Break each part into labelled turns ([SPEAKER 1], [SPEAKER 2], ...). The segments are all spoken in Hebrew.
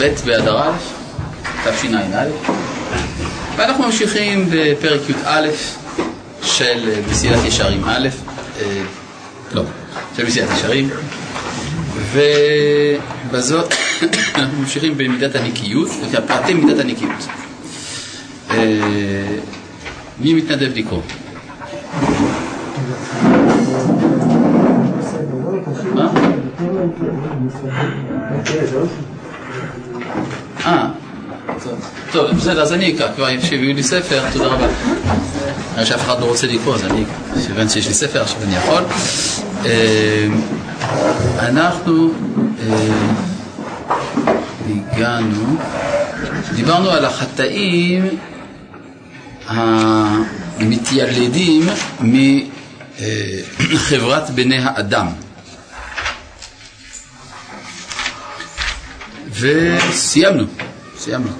[SPEAKER 1] ב' באדר א', תשע"א, ואנחנו ממשיכים בפרק י"א של מסילת ישרים א', אה, לא, של מסילת ישרים, ובזאת אנחנו ממשיכים במידת הנקיות, פרטי מידת הנקיות. אה, מי מתנדב לקרוא? אה, טוב, בסדר, אז אני אקרא, כבר שהביאו לי ספר, תודה רבה. אני שאף אחד לא רוצה לקרוא, אז אני הבנתי שיש לי ספר, עכשיו אני יכול. אה, אנחנו אה, הגענו, דיברנו על החטאים המתיילדים מחברת בני האדם. וסיימנו, סיימנו.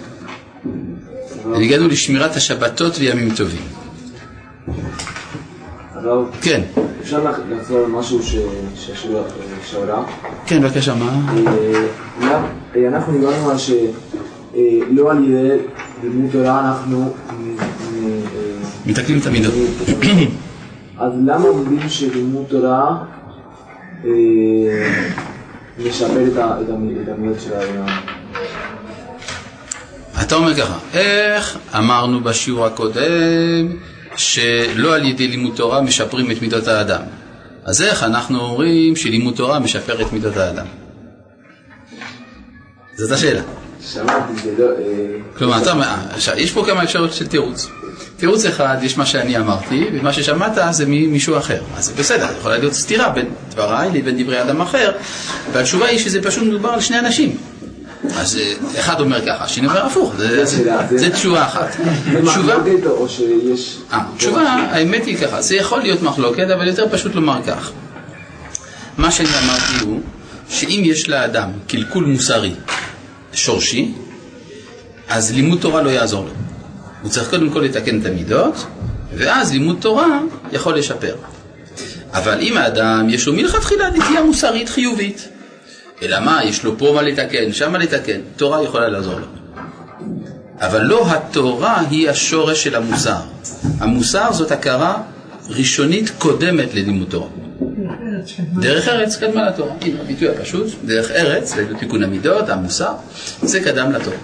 [SPEAKER 1] הגענו לשמירת השבתות וימים טובים. כן.
[SPEAKER 2] אפשר לחזור על משהו שעולה?
[SPEAKER 1] כן, בבקשה, מה?
[SPEAKER 2] אה, אה, אנחנו דיברנו על שלא על ידי לימוד תורה אנחנו...
[SPEAKER 1] מתקנים את המידות.
[SPEAKER 2] אז למה אומרים שלימוד תורה לשפר את המידות של האדם.
[SPEAKER 1] אתה אומר ככה, איך אמרנו בשיעור הקודם שלא על ידי לימוד תורה משפרים את מידות האדם? אז איך אנחנו אומרים שלימוד תורה משפר את מידות האדם? זאת השאלה.
[SPEAKER 2] שמעתי, זה לא... אה,
[SPEAKER 1] כלומר, אתה אומר, אה, יש פה כמה אפשרויות של תירוץ. תירוץ אחד, יש מה שאני אמרתי, ומה ששמעת זה ממישהו אחר. אז זה בסדר, יכולה להיות סתירה בין דבריי לבין דברי אדם אחר, והתשובה היא שזה פשוט מדובר על שני אנשים. אז אה, אחד אומר ככה, השני אומר הפוך, זה תשובה אחת.
[SPEAKER 2] תשובה, שיש...
[SPEAKER 1] תשובה, האמת היא ככה, זה יכול להיות מחלוקת, אבל יותר פשוט לומר כך. מה שאני אמרתי הוא, שאם יש לאדם קלקול מוסרי שורשי, אז לימוד תורה לא יעזור לו. הוא צריך קודם כל לתקן את המידות, ואז לימוד תורה יכול לשפר. אבל אם האדם יש לו מלכתחילה נטייה מוסרית חיובית, אלא מה, יש לו פה מה לתקן, שם מה לתקן, תורה יכולה לעזור לו. אבל לא התורה היא השורש של המוסר. המוסר זאת הכרה ראשונית קודמת ללימוד תורה. דרך ארץ קדמה לתורה. הנה הביטוי הפשוט, דרך ארץ, לתיקון המידות, המוסר, זה קדם לתורה.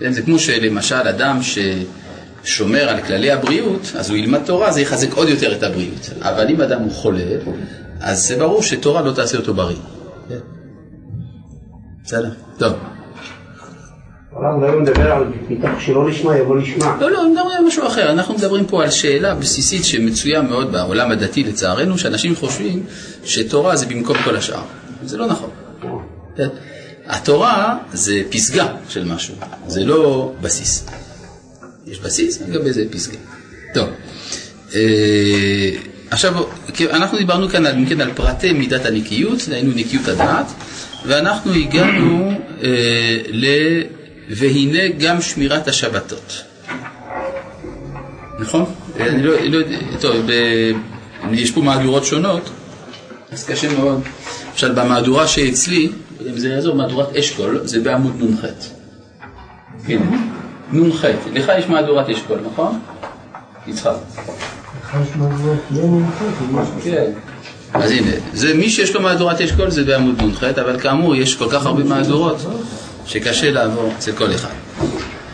[SPEAKER 1] כן, זה כמו שלמשל אדם ששומר על כללי הבריאות, אז הוא ילמד תורה, זה יחזק עוד יותר את הבריאות. אבל אם אדם הוא חולה, אז זה ברור שתורה לא תעשה אותו בריא. כן. בסדר? טוב.
[SPEAKER 3] הרב מדבר על מתוך שלא נשמע יבוא נשמע.
[SPEAKER 1] לא, לא, מדברים על משהו אחר. אנחנו מדברים פה על שאלה בסיסית שמצויה מאוד בעולם הדתי לצערנו, שאנשים חושבים שתורה זה במקום כל השאר. זה לא נכון. התורה זה פסגה של משהו, זה לא בסיס. יש בסיס, לגבי זה פסגה. טוב, אה, עכשיו, אנחנו דיברנו כאן על, כן, על פרטי מידת הנקיות, היינו נקיות הדעת, ואנחנו הגענו אה, ל... והנה גם שמירת השבתות. נכון? אני לא, לא יודע, טוב, ב, יש פה מהדורות שונות, אז קשה מאוד. למשל, במהדורה שאצלי, אם זה יעזור, מהדורת אשכול, זה בעמוד נ"ח. הנה, נ"ח. לך יש מהדורת אשכול, נכון? יצחק. כן. אז הנה, זה מי שיש לו מהדורת אשכול זה בעמוד נ"ח, אבל כאמור יש כל כך הרבה מהדורות שקשה לעבור אצל כל אחד.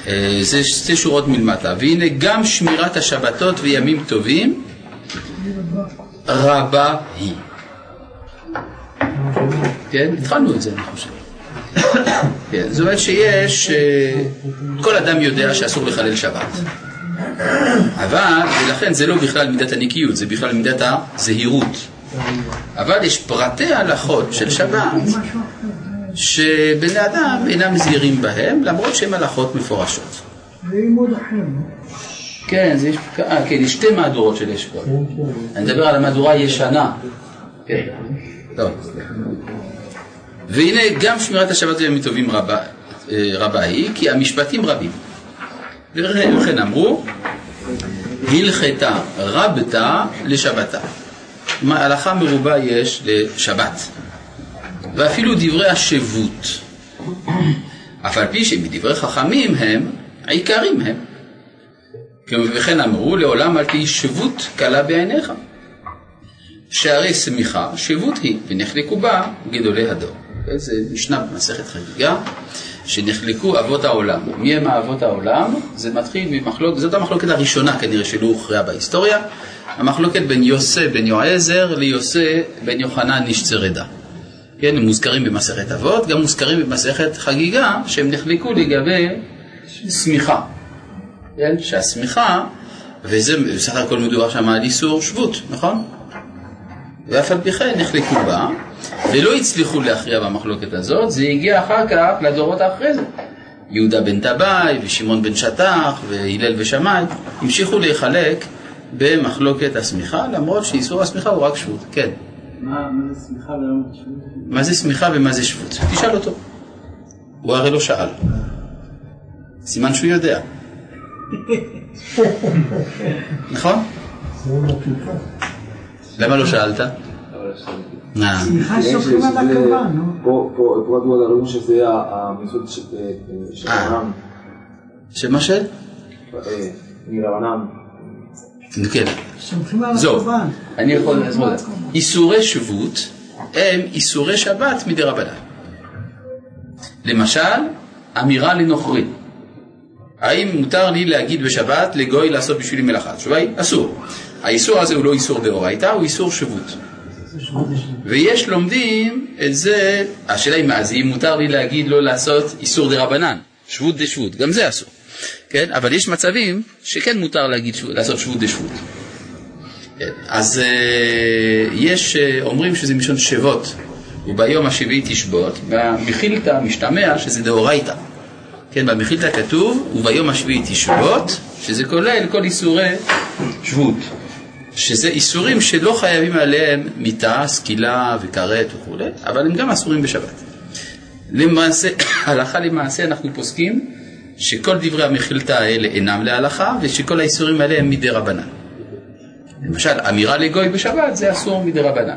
[SPEAKER 1] אה, זה שתי שורות מלמטה, והנה גם שמירת השבתות וימים טובים רבה היא. כן? התחלנו את זה, אני חושב. כן, זאת אומרת שיש, אה, כל אדם יודע שאסור לחלל שבת. אבל, ולכן זה לא בכלל מידת הנקיות, זה בכלל מידת הזהירות. אבל יש פרטי הלכות של שבת שבני אדם אינם זהירים בהם, למרות שהן הלכות מפורשות. כן, זה יש, אה, כן, יש שתי מהדורות של אשכול. אני מדבר על המהדורה הישנה. כן. טוב. והנה גם שמירת השבת וימים טובים רבה, אה, רבה היא, כי המשפטים רבים. וכן אמרו, הלכתה רבתה לשבתה. הלכה מרובה יש לשבת. ואפילו דברי השבות אף על פי שבדברי חכמים הם, העיקרים הם. וכן אמרו, לעולם על פי שבות קלה בעיניך. שהרי שמיכה, שבות היא, ונחלקו בה גדולי הדור. זה משנה במסכת חגיגה, שנחלקו אבות העולם. מי הם אבות העולם? זה מתחיל ממחלוקת, זאת המחלוקת הראשונה כנראה שלא הוכרעה בהיסטוריה, המחלוקת בין יוסי בן יועזר ליוסי בן יוחנן איש צרדה. כן, הם מוזכרים במסכת אבות, גם מוזכרים במסכת חגיגה, שהם נחלקו לגבי שמיכה. כן, שהשמיכה, וזה בסך הכל מדובר שם על איסור שבות, נכון? ואף על פי כן נחלקו בה, ולא הצליחו להכריע במחלוקת הזאת, זה הגיע אחר כך לדורות האחרי זה. יהודה בן טבעי ושמעון בן שטח והלל ושמאי המשיכו להיחלק במחלוקת השמיכה, למרות שאיסור השמיכה הוא רק שבות. כן.
[SPEAKER 4] מה זה שמיכה ולמה זה שבות?
[SPEAKER 1] מה זה שמיכה ומה זה שבות? תשאל אותו. הוא הרי לא שאל. סימן שהוא יודע. נכון? למה לא שאלת? אה,
[SPEAKER 5] סליחה שולחים על הקרבן, נו.
[SPEAKER 2] פה פה- פה כתוב על הרואים שזה ש- אה, אה, של. רבנם,
[SPEAKER 1] שמה?
[SPEAKER 2] אה, מרבנם.
[SPEAKER 1] כן. זהו. אני יכול להסביר. איסורי שבות הם איסורי שבת מדי רבנן. למשל, אמירה לנוכרי. האם מותר לי להגיד בשבת לגוי לעשות בשבילי מלאכה? התשובה היא אסור. האיסור הזה הוא לא איסור דאורייתא, הוא איסור שבות. ויש לומדים את זה, השאלה היא מה, זה אם מותר לי להגיד לא לעשות איסור דרבנן, שבות דשבות, גם זה אסור. כן? אבל יש מצבים שכן מותר להגיד, לעשות שבות דשבות. כן, אז אה, יש, אה, אומרים שזה מלשון שבות, וביום השביעי תשבות, במחילתא משתמע שזה דאורייתא. כן, במחילתא כתוב, וביום השביעי תשבות, שזה כולל כל איסורי שבות. שזה איסורים שלא חייבים עליהם מיתה, סקילה וכרת וכולי, אבל הם גם אסורים בשבת. למעשה, הלכה למעשה אנחנו פוסקים שכל דברי המחילתא האלה אינם להלכה, ושכל האיסורים האלה הם מדי רבנן. למשל, אמירה לגוי בשבת זה אסור מדי רבנן.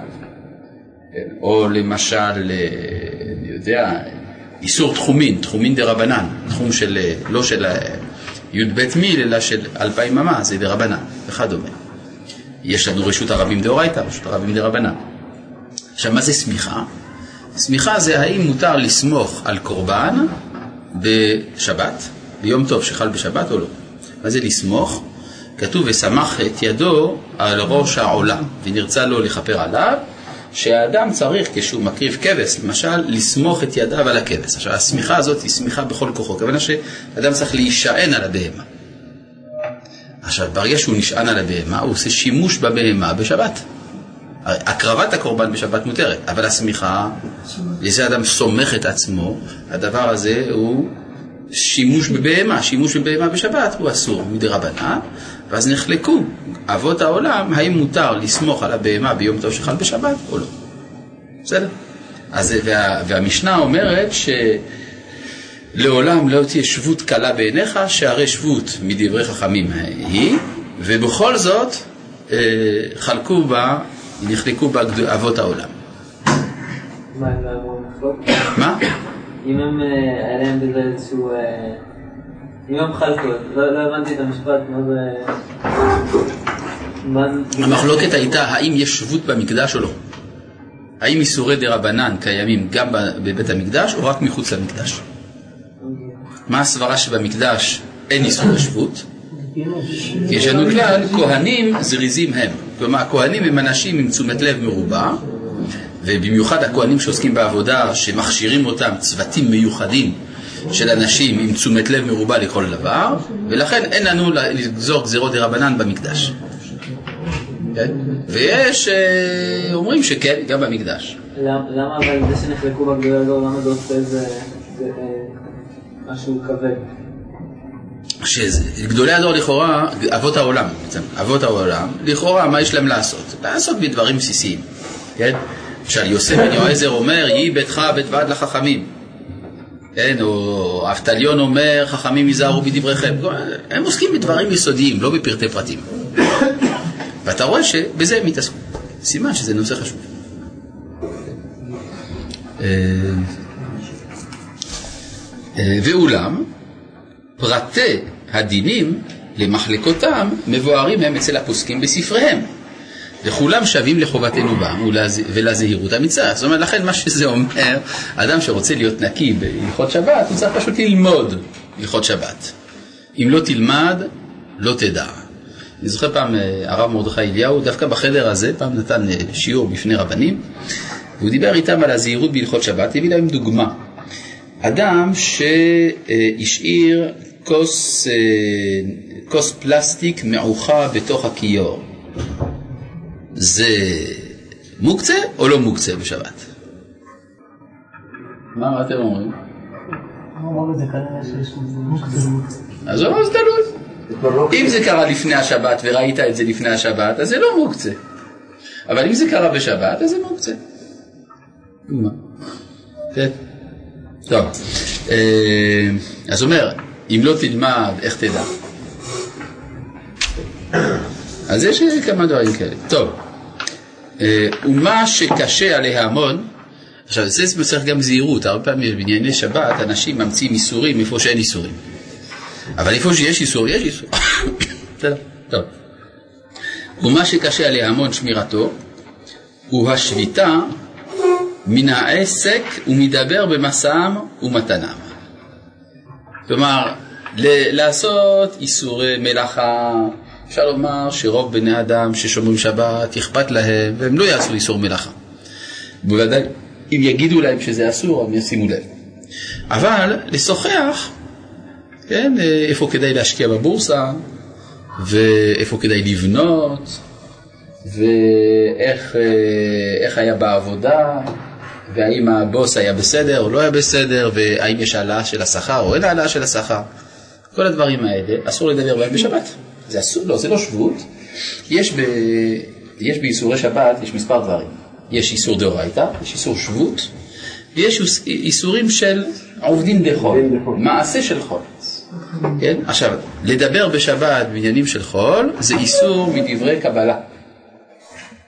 [SPEAKER 1] כן, או למשל, אה, אני יודע, איסור תחומין, תחומין דה רבנן, תחום של, אה, לא של אה, י"ב מיל, אלא של אלפיים אמה, זה דה רבנן, וכדומה. יש לנו רשות הרבים דאורייתא, רשות הרבים דרבנן. עכשיו, מה זה סמיכה? סמיכה זה האם מותר לסמוך על קורבן בשבת, ביום טוב שחל בשבת או לא. מה זה לסמוך? כתוב וסמך את ידו על ראש העולה ונרצה לו לכפר עליו שהאדם צריך כשהוא מקריב כבש למשל לסמוך את ידיו על הכבש. עכשיו הסמיכה הזאת היא סמיכה בכל כוחו, כוונה שאדם צריך להישען על הבהמה. עכשיו ברגע שהוא נשען על הבהמה הוא עושה שימוש בבהמה בשבת. הקרבת הקורבן בשבת מותרת, אבל הסמיכה, לזה אדם סומך את עצמו, הדבר הזה הוא שימוש בבהמה, שימוש בבהמה בשבת הוא אסור מדי רבנן, ואז נחלקו אבות העולם האם מותר לסמוך על הבהמה ביום טוב שחל בשבת או לא. בסדר? אז, וה, והמשנה אומרת שלעולם לא תהיה שבות קלה בעיניך, שהרי שבות מדברי חכמים היא, ובכל זאת אה, חלקו בה, נחלקו בה אבות העולם.
[SPEAKER 4] מה, הם לא אמרו מחלוקת?
[SPEAKER 1] מה?
[SPEAKER 4] אם הם, אה, היה להם בזה איזשהו... אה, אם הם חלקו, לא לא הבנתי את המשפט, מה זה...
[SPEAKER 1] המחלוקת הייתה האם יש שבות במקדש או לא. האם איסורי דה רבנן קיימים גם בבית המקדש או רק מחוץ למקדש? מה הסברה שבמקדש אין איסורי שבות? כי יש לנו כלל, כהנים זריזים הם. כלומר, הכהנים הם אנשים עם תשומת לב מרובה, ובמיוחד הכהנים שעוסקים בעבודה, שמכשירים אותם צוותים מיוחדים של אנשים עם תשומת לב מרובה לכל דבר, ולכן אין לנו לגזור גזירות דה רבנן במקדש. כן? ויש אה, אומרים שכן, גם במקדש.
[SPEAKER 4] למה אבל זה שנחלקו בגדולי הדור, למה זה עושה איזה... אה, משהו כבד?
[SPEAKER 1] שגדולי הדור לכאורה, אבות העולם, בעצם, אבות העולם, לכאורה מה יש להם לעשות? לעסוק בדברים בסיסיים, כן? למשל יוסף בן יועזר אומר, יהי ביתך בית ועד לחכמים, כן? או אבטליון אומר, חכמים היזהרו בדבריכם, הם עוסקים בדברים יסודיים, לא בפרטי פרטים. ואתה רואה שבזה הם מתעסקו, סימן שזה נושא חשוב. אה, ואולם, פרטי הדינים למחלקותם מבוארים הם אצל הפוסקים בספריהם. וכולם שווים לחובתנו ולז- ולזהירות המצווה. זאת אומרת, לכן מה שזה אומר, אדם שרוצה להיות נקי בהלכות שבת, הוא צריך פשוט ללמוד הלכות שבת. אם לא תלמד, לא תדע. אני זוכר פעם אה, הרב מרדכי אליהו, דווקא בחדר הזה, פעם נתן אה, שיעור בפני רבנים, והוא דיבר איתם על הזהירות בהלכות שבת, הביא להם דוגמה. אדם שהשאיר כוס, אה, כוס פלסטיק מעוכה בתוך הכיור, זה מוקצה או לא מוקצה בשבת? מה, מה אתם אומרים? אז הוא אמר, זה תלוי. אם זה קרה לפני השבת וראית את זה לפני השבת, אז זה לא מוקצה. אבל אם זה קרה בשבת, אז זה מוקצה. מה? כן. טוב. אה, אז אומר, אם לא תלמד, איך תדע? אז יש כמה דברים כאלה. טוב. אה, ומה שקשה עליה המון, עכשיו זה צריך גם זהירות, הרבה פעמים בענייני שבת אנשים ממציאים איסורים איפה שאין איסורים. אבל איפה שיש איסור, יש איסור. בסדר, טוב. ומה שקשה עליה המון שמירתו, הוא השביתה מן העסק ומדבר במשאם ומתנם. כלומר, ל- לעשות איסורי מלאכה, אפשר לומר שרוב בני אדם ששומרים שבת אכפת להם והם לא יעשו איסור מלאכה. בוודאי, אם יגידו להם שזה אסור, הם ישימו לב. אבל לשוחח, כן, איפה כדאי להשקיע בבורסה, ואיפה כדאי לבנות, ואיך אה, היה בעבודה, והאם הבוס היה בסדר או לא היה בסדר, והאם יש העלאה של השכר או אין העלאה של השכר. כל הדברים האלה, אסור לדבר בהם בשבת. זה אסור, לא, זה לא שבות. יש, ב, יש באיסורי שבת, יש מספר דברים. יש איסור דאורייתא, יש איסור שבות, ויש איס- איסורים של עובדין דחול. מעשה של חול. כן? עכשיו, לדבר בשבת בעניינים של חול, זה איסור מדברי קבלה.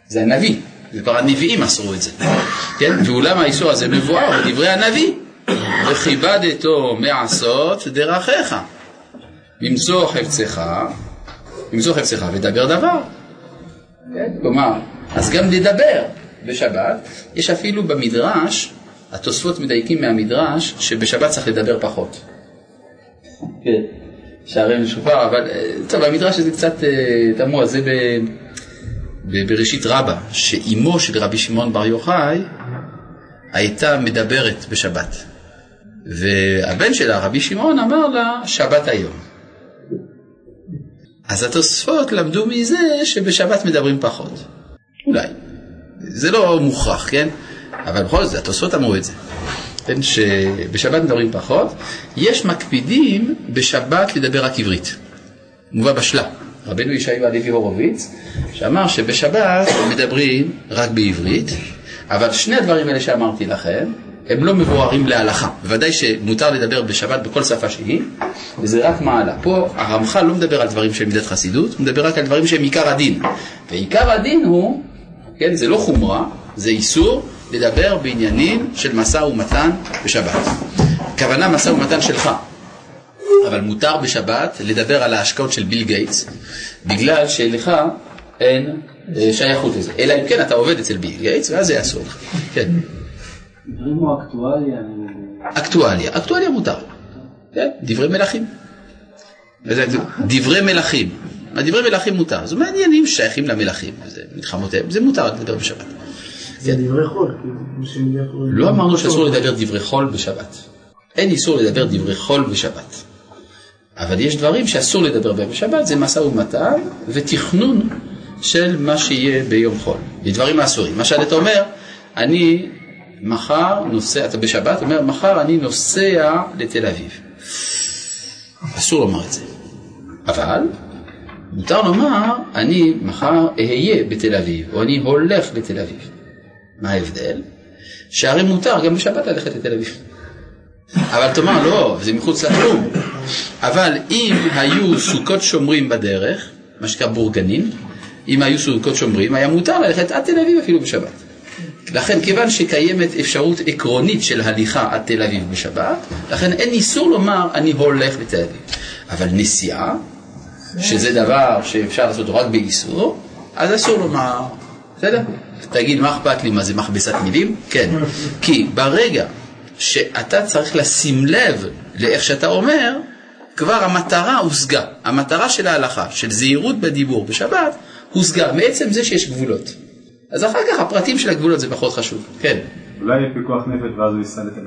[SPEAKER 1] זה הנביא, זה כבר הנביאים אסרו את זה. כן? ואולם האיסור הזה מבואר בדברי הנביא. וכיבדתו מעשות דרכיך. למצוא חפצך, למצוא חפצך ודבר דבר. כן? כלומר, אז גם לדבר בשבת, יש אפילו במדרש, התוספות מדייקים מהמדרש, שבשבת צריך לדבר פחות. כן, שערי משופר, אבל אה, טוב, המדרש הזה קצת אה, תמוה, זה ב, ב, בראשית רבה, שאימו של רבי שמעון בר יוחאי הייתה מדברת בשבת. והבן שלה, רבי שמעון, אמר לה, שבת היום. אז התוספות למדו מזה שבשבת מדברים פחות. אולי. זה לא מוכרח, כן? אבל בכל זאת, התוספות אמרו את זה. כן, שבשבת מדברים פחות. יש מקפידים בשבת לדבר רק עברית. מובא בשלה. רבנו ישעיהו הלוי הורוביץ, שאמר שבשבת מדברים רק בעברית, אבל שני הדברים האלה שאמרתי לכם, הם לא מבוארים להלכה. בוודאי שמותר לדבר בשבת בכל שפה שהיא, וזה רק מעלה. פה הרמח"ל לא מדבר על דברים שהם מידת חסידות, הוא מדבר רק על דברים שהם עיקר הדין. ועיקר הדין הוא, כן, זה לא חומרה, זה איסור לדבר בעניינים של משא ומתן בשבת. הכוונה משא ומתן שלך. אבל מותר בשבת לדבר על ההשקעות של ביל גייטס, בגלל שלך אין אה, שייכות לזה. אלא אם כן אתה עובד אצל ביל גייטס, ואז זה אסור לך. כן.
[SPEAKER 4] דברים כמו אקטואליה,
[SPEAKER 1] אקטואליה, אקטואליה מותר. כן, דברי מלכים. דברי מלכים. הדברי מלכים מותר. זה מעניינים ששייכים למלכים, זה מלחמותיהם, זה מותר לדבר בשבת.
[SPEAKER 3] זה דברי חול.
[SPEAKER 1] לא אמרנו שאסור לדבר דברי חול בשבת. אין איסור לדבר דברי חול בשבת. אבל יש דברים שאסור לדבר בהם בשבת, זה משא ומתן ותכנון של מה שיהיה ביום חול. לדברים האסורים. למשל, אתה אומר, אני מחר נוסע, אתה בשבת, אומר, מחר אני נוסע לתל אביב. אסור לומר את זה. אבל מותר לומר, אני מחר אהיה בתל אביב, או אני הולך לתל אביב. מה ההבדל? שהרי מותר גם בשבת ללכת לתל אביב. אבל תאמר, לא, זה מחוץ לכלום. אבל אם היו סוכות שומרים בדרך, מה שנקרא בורגנים, אם היו סוכות שומרים, היה מותר ללכת עד תל אביב אפילו בשבת. לכן, כיוון שקיימת אפשרות עקרונית של הליכה עד תל אביב בשבת, לכן אין איסור לומר אני הולך לתל אביב. אבל נסיעה, שזה דבר שאפשר לעשות רק באיסור, אז אסור לומר, בסדר? תגיד, מה אכפת לי, מה זה מכבסת מילים? כן. כי ברגע שאתה צריך לשים לב לאיך שאתה אומר, כבר המטרה הושגה. המטרה של ההלכה, של זהירות בדיבור בשבת, הושגה מעצם זה שיש גבולות. אז אחר כך הפרטים של הגבולות זה פחות חשוב. כן.
[SPEAKER 6] אולי יהיה פיקוח נפש ואז הוא ייסע לתל.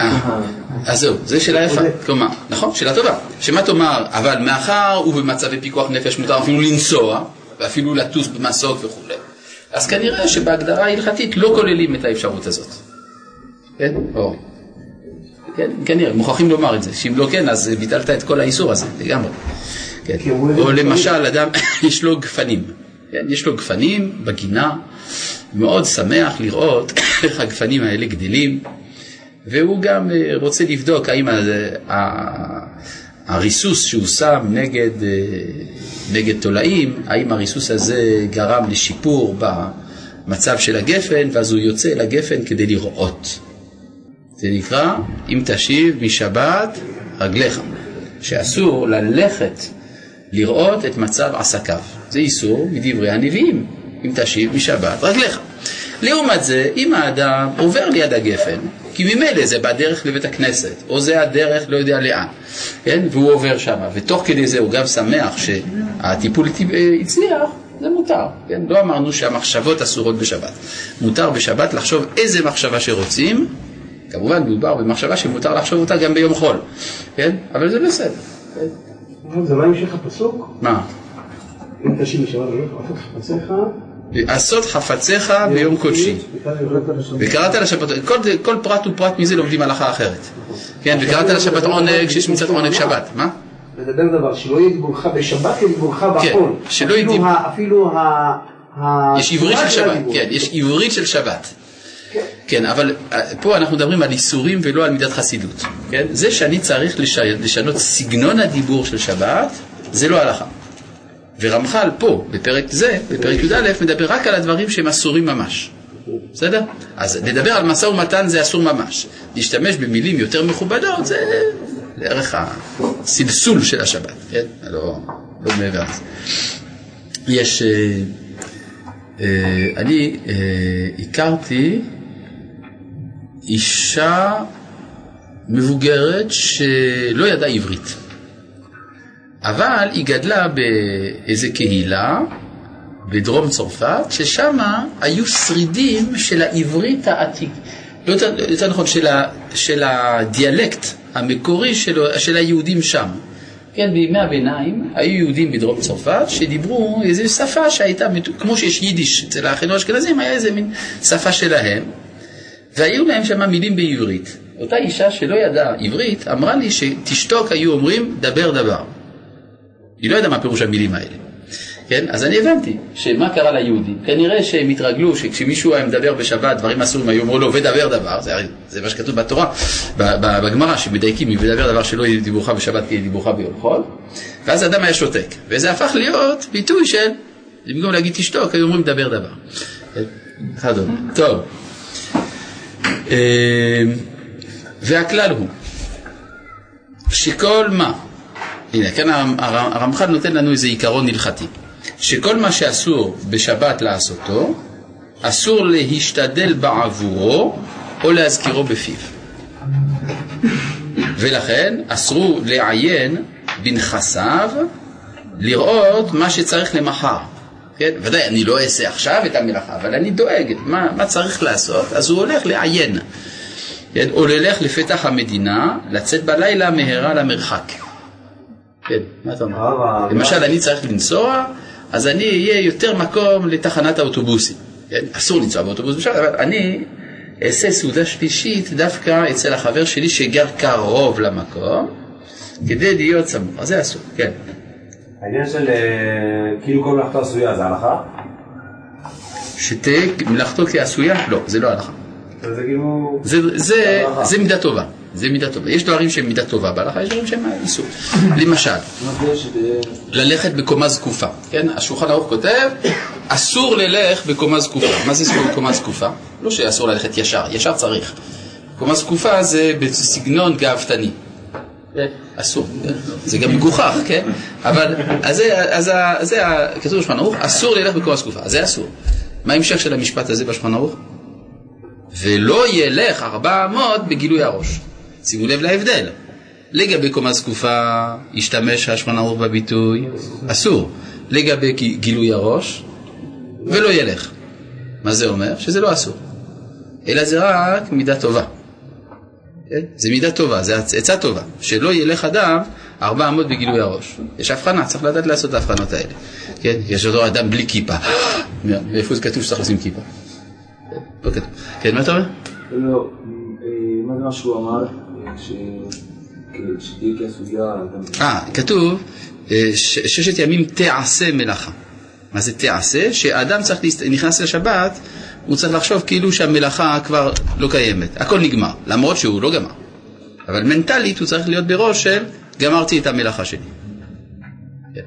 [SPEAKER 1] אה, אז זהו, זו שאלה יפה. כלומר, נכון, שאלה טובה. שמה תאמר, אבל מאחר ובמצבי פיקוח נפש מותר אפילו לנסוע, ואפילו לטוס במסוק וכולי, אז כנראה שבהגדרה ההלכתית לא כוללים את האפשרות הזאת. כן? או. כן, כנראה, מוכרחים לומר את זה, שאם לא כן, אז ביטלת את כל האיסור הזה, לגמרי. כן. או למשל, אדם, יש לו גפנים, כן? יש לו גפנים בגינה, מאוד שמח לראות איך הגפנים האלה גדלים, והוא גם אה, רוצה לבדוק האם הריסוס שהוא שם נגד, אה, נגד תולעים, האם הריסוס הזה גרם לשיפור במצב של הגפן, ואז הוא יוצא לגפן כדי לראות. זה נקרא, אם תשיב משבת רגליך, שאסור ללכת לראות את מצב עסקיו. זה איסור מדברי הנביאים, אם תשיב משבת רגליך. לעומת זה, אם האדם עובר ליד הגפן, כי ממילא זה בדרך לבית הכנסת, או זה הדרך לא יודע לאן, כן? והוא עובר שם, ותוך כדי זה הוא גם שמח שהטיפול הצליח, זה מותר, כן? לא אמרנו שהמחשבות אסורות בשבת. מותר בשבת לחשוב איזה מחשבה שרוצים, כמובן מדובר במחשבה שמותר לחשוב אותה גם ביום חול, כן? אבל זה בסדר. כן?
[SPEAKER 3] זה לא המשך הפסוק?
[SPEAKER 1] מה?
[SPEAKER 3] אם תשיב משבת רגליך, עשות חפציך.
[SPEAKER 1] עשות חפציך ביום קודשי. וקראת לשבת, כל, כל פרט ופרט מזה לומדים הלכה אחרת. כן, וקראת לשבת עונג, שיש מצוות עונג שבת. מה?
[SPEAKER 3] לדבר דבר, שלא יהיה דיבורך בשבת, יהיה דיבורך בחול.
[SPEAKER 1] שלא יהיה
[SPEAKER 3] אפילו
[SPEAKER 1] דיב-
[SPEAKER 3] ה- אפילו ה...
[SPEAKER 1] יש עברית של שבת. כן, יש עברית של שבת.
[SPEAKER 3] כן.
[SPEAKER 1] כן, אבל אה, פה אנחנו מדברים על איסורים ולא על מידת חסידות. כן? זה שאני צריך לש... לשנות סגנון הדיבור של שבת, זה לא הלכה. ורמח"ל פה, בפרק זה, בפרק י"א, מדבר רק על הדברים שהם אסורים ממש. בסדר? אז לדבר על משא ומתן זה אסור ממש. להשתמש במילים יותר מכובדות זה לערך הסלסול של השבת, כן? לא, לא מעבר לזה. יש... אה, אה, אני אה, הכרתי אישה מבוגרת שלא ידעה עברית, אבל היא גדלה באיזה קהילה בדרום צרפת, ששם היו שרידים של העברית העתיק, לא יותר, יותר נכון, של, ה, של הדיאלקט המקורי של, של היהודים שם. כן, בימי הביניים היו יהודים בדרום צרפת שדיברו איזו שפה שהייתה, כמו שיש יידיש אצל האחינו האשכנזים, היה איזה מין שפה שלהם, והיו להם שם מילים בעברית. אותה אישה שלא ידעה עברית אמרה לי שתשתוק היו אומרים דבר דבר. היא לא ידעה מה פירוש המילים האלה. כן? אז אני הבנתי שמה קרה ליהודים. כנראה שהם התרגלו שכשמישהו היה מדבר בשבת דברים אסורים היו אומרים לו ודבר דבר, זה, זה מה שכתוב בתורה, בגמרא שמדייקים ודבר דבר שלא יהיה דיבורך בשבת כי יהיה דיבורך ביום חול, ואז האדם היה שותק. וזה הפך להיות ביטוי של, במקום להגיד תשתוק, היו אומרים דבר דבר. וכדומה. טוב. אה, והכלל הוא שכל מה, הנה כאן הרמ- הרמ- הרמח"ל נותן לנו איזה עיקרון הלכתי, שכל מה שאסור בשבת לעשותו, אסור להשתדל בעבורו או להזכירו בפיו. ולכן אסרו לעיין בנכסיו לראות מה שצריך למחר. כן? ודאי, אני לא אעשה עכשיו את המלאכה, אבל אני דואג, מה, מה צריך לעשות? אז הוא הולך לעיין. כן? או ללך לפתח המדינה, לצאת בלילה מהרה למרחק. כן, מה אתה אומר? למשל, אני צריך לנסוע, אז אני אהיה יותר מקום לתחנת האוטובוסים. כן? אסור לנסוע באוטובוס בשבת, אבל אני אעשה סעודה שלישית דווקא אצל החבר שלי שגר קרוב למקום, כדי להיות סמוך. אז זה אסור, כן.
[SPEAKER 7] העניין של אה, כאילו כל מלאכתו עשויה זה הלכה?
[SPEAKER 1] שתהיה מלאכתו כעשויה? לא, זה לא הלכה.
[SPEAKER 7] זה כאילו...
[SPEAKER 1] זה. זה מידה טובה. זה מידה טובה. יש דברים שהם מידה טובה בהלכה, יש דברים שהם איסור. למשל. ללכת בקומה זקופה, כן? השולחן ערוך כותב, אסור ללך בקומה זקופה. מה זה בקומה זקופה? לא שאסור ללכת ישר, ישר צריך. קומה זקופה זה בסגנון גאוותני. אסור? זה גם מגוחך, כן? אבל, אז זה, כתוב בשולחן ערוך, אסור ללך בקומה זקופה, זה אסור. מה ההמשך של המשפט הזה בשולחן ערוך? ולא ילך ארבע אמות בגילוי הראש. שימו לב להבדל. לגבי קומה זקופה, השתמש השולחן ערוך בביטוי, אסור. לגבי גילוי הראש, ולא ילך. מה זה אומר? שזה לא אסור. אלא זה רק מידה טובה. כן? זה מידה טובה, זה עצ- עצה טובה. שלא ילך אדם ארבע אמות בגילוי הראש. יש הבחנה, צריך לדעת לעשות את ההבחנות האלה. כן? יש אותו אדם בלי כיפה. איפה זה כתוב שצריך לשים כיפה? לא כתוב. כן, מה אתה אומר?
[SPEAKER 2] לא, אה, מה זה מה שהוא אמר? אה,
[SPEAKER 1] כתוב, אה, ששת ימים תעשה מלאכה. מה זה תעשה? שאדם צריך. נכנס לשבת, הוא צריך לחשוב כאילו שהמלאכה כבר לא קיימת. הכל נגמר, למרות שהוא לא גמר. אבל מנטלית הוא צריך להיות בראש של גמרתי את המלאכה שלי. כן.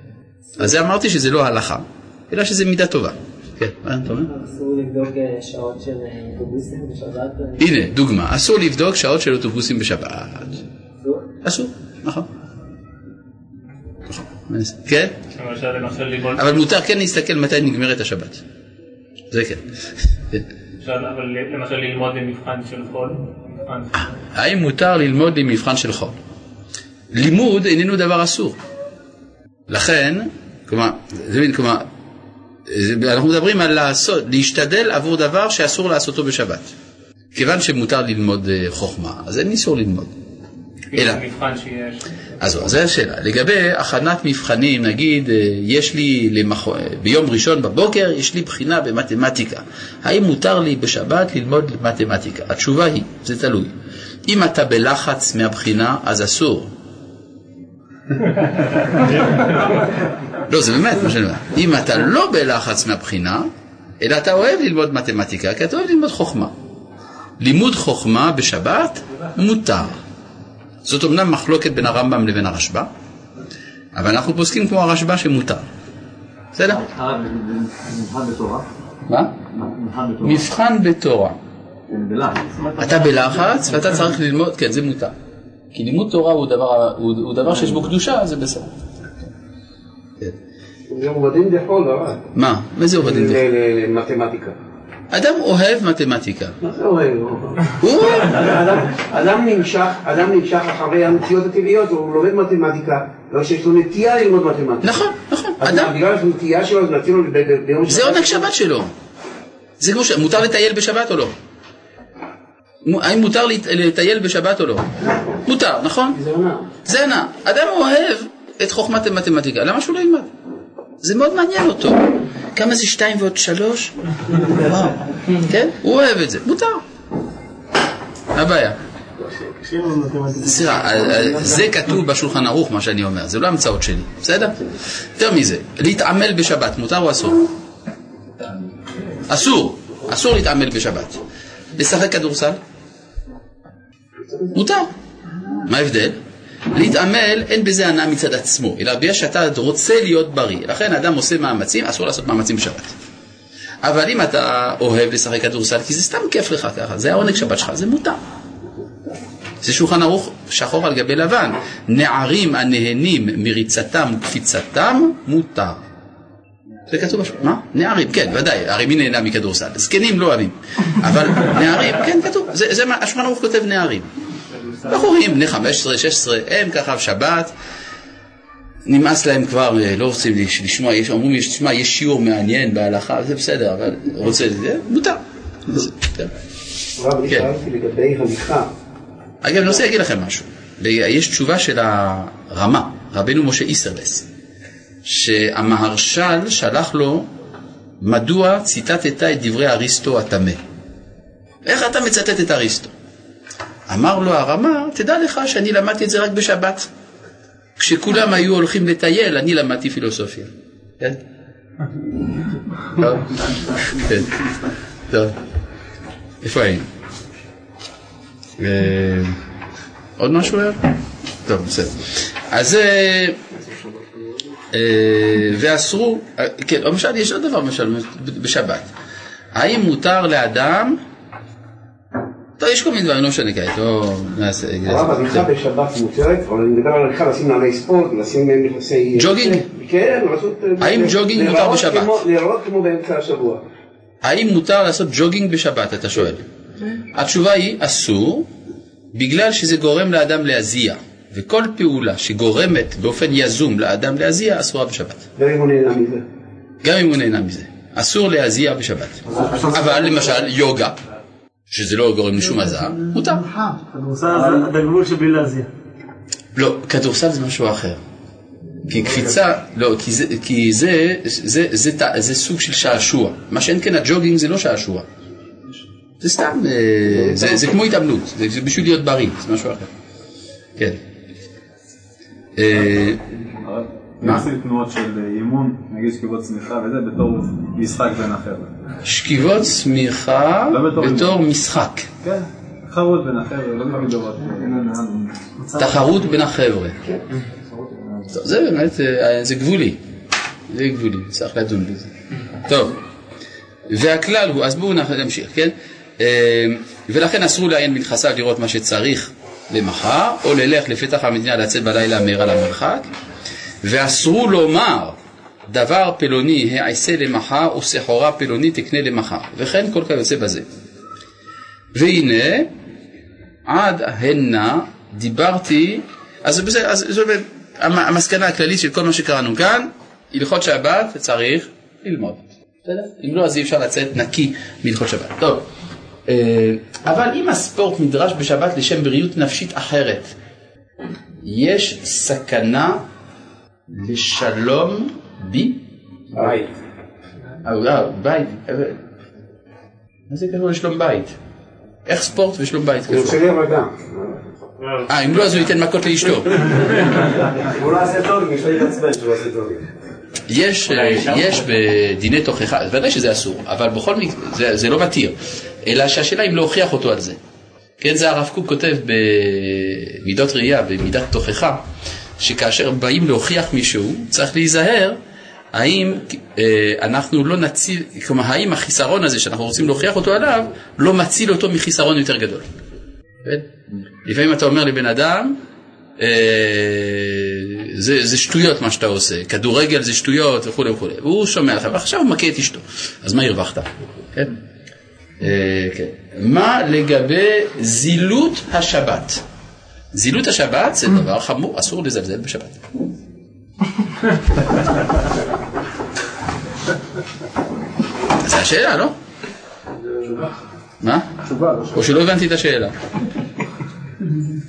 [SPEAKER 1] אז זה אמרתי שזה לא הלכה, אלא שזה מידה טובה. כן, מה אתה אומר?
[SPEAKER 4] אסור לבדוק אה, שעות של אה, אוטובוסים בשבת?
[SPEAKER 1] הנה, דוגמה, אסור לבדוק שעות של אוטובוסים בשבת.
[SPEAKER 4] אסור?
[SPEAKER 1] אסור, נכון. נכון. כן? אבל מותר כן להסתכל מתי נגמרת השבת. זה כן.
[SPEAKER 8] אבל למשל ללמוד למבחן של חול, מבחן
[SPEAKER 1] האם מותר ללמוד למבחן של חול? לימוד איננו דבר אסור. לכן, כלומר, זה מין, כלומר, אנחנו מדברים על לעשות, להשתדל עבור דבר שאסור לעשותו בשבת. כיוון שמותר ללמוד אה, חוכמה, אז אין איסור ללמוד. אלא, אז זו השאלה. לגבי הכנת מבחנים, נגיד, אה, יש לי למח... ביום ראשון בבוקר, יש לי בחינה במתמטיקה. האם מותר לי בשבת ללמוד מתמטיקה? התשובה היא, זה תלוי. אם אתה בלחץ מהבחינה, אז אסור. לא, זה באמת מה שאני אומר. אם אתה לא בלחץ מהבחינה, אלא אתה אוהב ללמוד מתמטיקה, כי אתה אוהב ללמוד חוכמה. לימוד חוכמה בשבת מותר. זאת אומנם מחלוקת בין הרמב"ם לבין הרשב"א, אבל אנחנו פוסקים כמו הרשב"א שמותר. בסדר?
[SPEAKER 9] מבחן בתורה?
[SPEAKER 1] מה?
[SPEAKER 9] מבחן בתורה.
[SPEAKER 1] אתה בלחץ ואתה צריך ללמוד, כן, זה מותר. כי לימוד תורה הוא דבר, הוא, הוא דבר שיש בו קדושה, זה בסדר. כן.
[SPEAKER 3] זה עובדים דחול, רק.
[SPEAKER 1] מה? מה זה עובדים?
[SPEAKER 3] ל- ל- למתמטיקה.
[SPEAKER 1] אדם אוהב מתמטיקה.
[SPEAKER 3] מה זה אוהב?
[SPEAKER 1] הוא אוהב.
[SPEAKER 3] אדם- אדם נמשך, אחרי המציאות הטבעיות, הוא לומד מתמטיקה, לא שיש לו נטייה ללמוד מתמטיקה.
[SPEAKER 1] נכון, נכון. אדם,
[SPEAKER 3] בגלל הנטייה שלו, אז נתנו ביום
[SPEAKER 1] זה עונג שבת שלו. זה כמו ש... מותר לטייל בשבת או לא? האם מותר לט- לטייל בשבת או לא? מותר, נכון?
[SPEAKER 3] זה עונה.
[SPEAKER 1] זה. אדם אוהב את חוכמת המתמטיקה, למה שהוא לא ילמד? זה מאוד מעניין אותו. כמה זה שתיים ועוד שלוש? וואו. כן? הוא אוהב את זה, מותר. מה הבעיה? סליחה, זה כתוב בשולחן ערוך מה שאני אומר, זה לא המצאות שלי, בסדר? יותר מזה, להתעמל בשבת, מותר או אסור? אסור, אסור להתעמל בשבת. לשחק כדורסל? מותר. מה ההבדל? להתעמל אין בזה הנאה מצד עצמו, אלא בגלל שאתה רוצה להיות בריא. לכן האדם עושה מאמצים, אסור לעשות מאמצים בשבת. אבל אם אתה אוהב לשחק כדורסל, כי זה סתם כיף לך ככה, זה העונג שבת שלך, זה מותר. זה שולחן ערוך שחור על גבי לבן. נערים הנהנים מריצתם וקפיצתם, מותר. זה כתוב בשולחן, מה? נערים, כן, ודאי, הרי מי נהנה מכדורסל? זקנים לא אוהבים. אבל נערים, כן, כתוב, זה מה, השולחן ערוך כותב נערים. בחורים, בני 15, 16, הם ככה בשבת, נמאס להם כבר, אה, לא רוצים לש- לשמוע, יש, אומרים, תשמע, יש שיעור מעניין בהלכה, זה בסדר, אבל רוצה, זה מותר.
[SPEAKER 3] רב, אני
[SPEAKER 1] כן.
[SPEAKER 3] שאלתי לגבי הליכה.
[SPEAKER 1] אגב, אני רוצה להגיד לכם משהו. יש תשובה של הרמה, רבנו משה איסרלס, שהמהרש"ל שלח לו, מדוע ציטטת את דברי אריסטו הטמא? איך אתה מצטט את אריסטו? אמר לו הרמה, תדע לך שאני למדתי את זה רק בשבת. כשכולם היו הולכים לטייל, אני למדתי פילוסופיה. כן? כן. טוב. איפה היינו? אה, עוד משהו היה? טוב, בסדר. אז זה... אה, ואסרו, אה, כן, למשל, יש עוד דבר למשל בשבת. האם מותר לאדם, טוב, יש כל מיני דברים, לא משנה כעת, לא נעשה...
[SPEAKER 3] הרב, הליכה בשבת מותרת, אבל אני מדבר על הליכה לשים נעלי ספורט, לשים נכנסי...
[SPEAKER 1] ג'וגינג?
[SPEAKER 3] כן, לעשות...
[SPEAKER 1] האם ג'וגינג מותר בשבת?
[SPEAKER 3] להיראות כמו באמצע השבוע.
[SPEAKER 1] האם מותר לעשות ג'וגינג בשבת, אתה שואל? התשובה היא אסור, בגלל שזה גורם לאדם להזיע, וכל פעולה שגורמת באופן יזום לאדם להזיע, אסורה בשבת.
[SPEAKER 3] גם אם הוא נהנה מזה.
[SPEAKER 1] גם אם הוא נהנה מזה. אסור להזיע בשבת. אבל למשל יוגה, שזה לא גורם לשום הזעה, מותר.
[SPEAKER 5] כדורסל זה הגבול שבלי להזיע.
[SPEAKER 1] לא, כדורסל זה משהו אחר. כי קפיצה, לא, כי זה, כי זה, זה, זה, זה, זה סוג של שעשוע. מה שאין כן הג'וגינג זה לא שעשוע. זה סתם, אה, זה, זה כמו התעמלות, זה, זה בשביל להיות בריא, זה משהו אחר. כן.
[SPEAKER 6] עושה תנועות של אה, אימון, נגיד שכיבות צמיחה וזה, בתור משחק בין החבר'ה.
[SPEAKER 1] שכיבות צמיחה
[SPEAKER 6] לא בתור
[SPEAKER 1] משחק.
[SPEAKER 6] כן, תחרות בין החבר'ה, לא תמיד לראות.
[SPEAKER 1] תחרות בין החבר'ה. טוב, זה באמת, אה, זה גבולי. זה גבולי, צריך לדון בזה. טוב, והכלל הוא, אז בואו נמשיך, כן? אה, ולכן אסור לעיין בנכסיו לראות מה שצריך למחר, או ללך לפתח המדינה לצאת בלילה מהרה למרחק, ואסרו לומר דבר פלוני העשה למחר, או סחורה פלוני תקנה למחר, וכן כל כיוצא בזה. והנה, עד הנה דיברתי, אז זו המסקנה הכללית של כל מה שקראנו כאן, הלכות שבת צריך ללמוד. אם לא, אז אי אפשר לצאת נקי מהלכות שבת. טוב, אה, אבל אם הספורט נדרש בשבת לשם בריאות נפשית אחרת, יש סכנה לשלום בי?
[SPEAKER 3] בית.
[SPEAKER 1] אה, בית. מה זה קשור לשלום בית? איך ספורט ושלום בית
[SPEAKER 3] הוא
[SPEAKER 1] קשור?
[SPEAKER 3] עושה לי עבודה.
[SPEAKER 1] אה, אם לא, אז הוא ייתן מכות לאשתו.
[SPEAKER 2] הוא לא עושה טוב, יש לי להתעצבן שהוא עושה טוב.
[SPEAKER 1] יש, אה, יש בדיני תוכחה, ודאי שזה אסור, אבל בכל מקרה, זה, זה לא מתיר, אלא שהשאלה אם להוכיח אותו על זה. כן, זה הרב קוק כותב במידות ראייה, במידת תוכחה, שכאשר באים להוכיח מישהו, צריך להיזהר האם אה, אנחנו לא נציל, כלומר, האם החיסרון הזה שאנחנו רוצים להוכיח אותו עליו, לא מציל אותו מחיסרון יותר גדול. לפעמים אתה אומר לבן אדם, אה, זה, זה שטויות מה שאתה עושה, כדורגל זה שטויות וכולי וכולי, והוא שומע לך, ועכשיו הוא מכה את אשתו, אז מה הרווחת? כן? אה, כן. מה לגבי זילות השבת? זילות השבת זה דבר חמור, אסור לזלזל בשבת. זה השאלה, לא? מה? או שלא הבנתי את השאלה.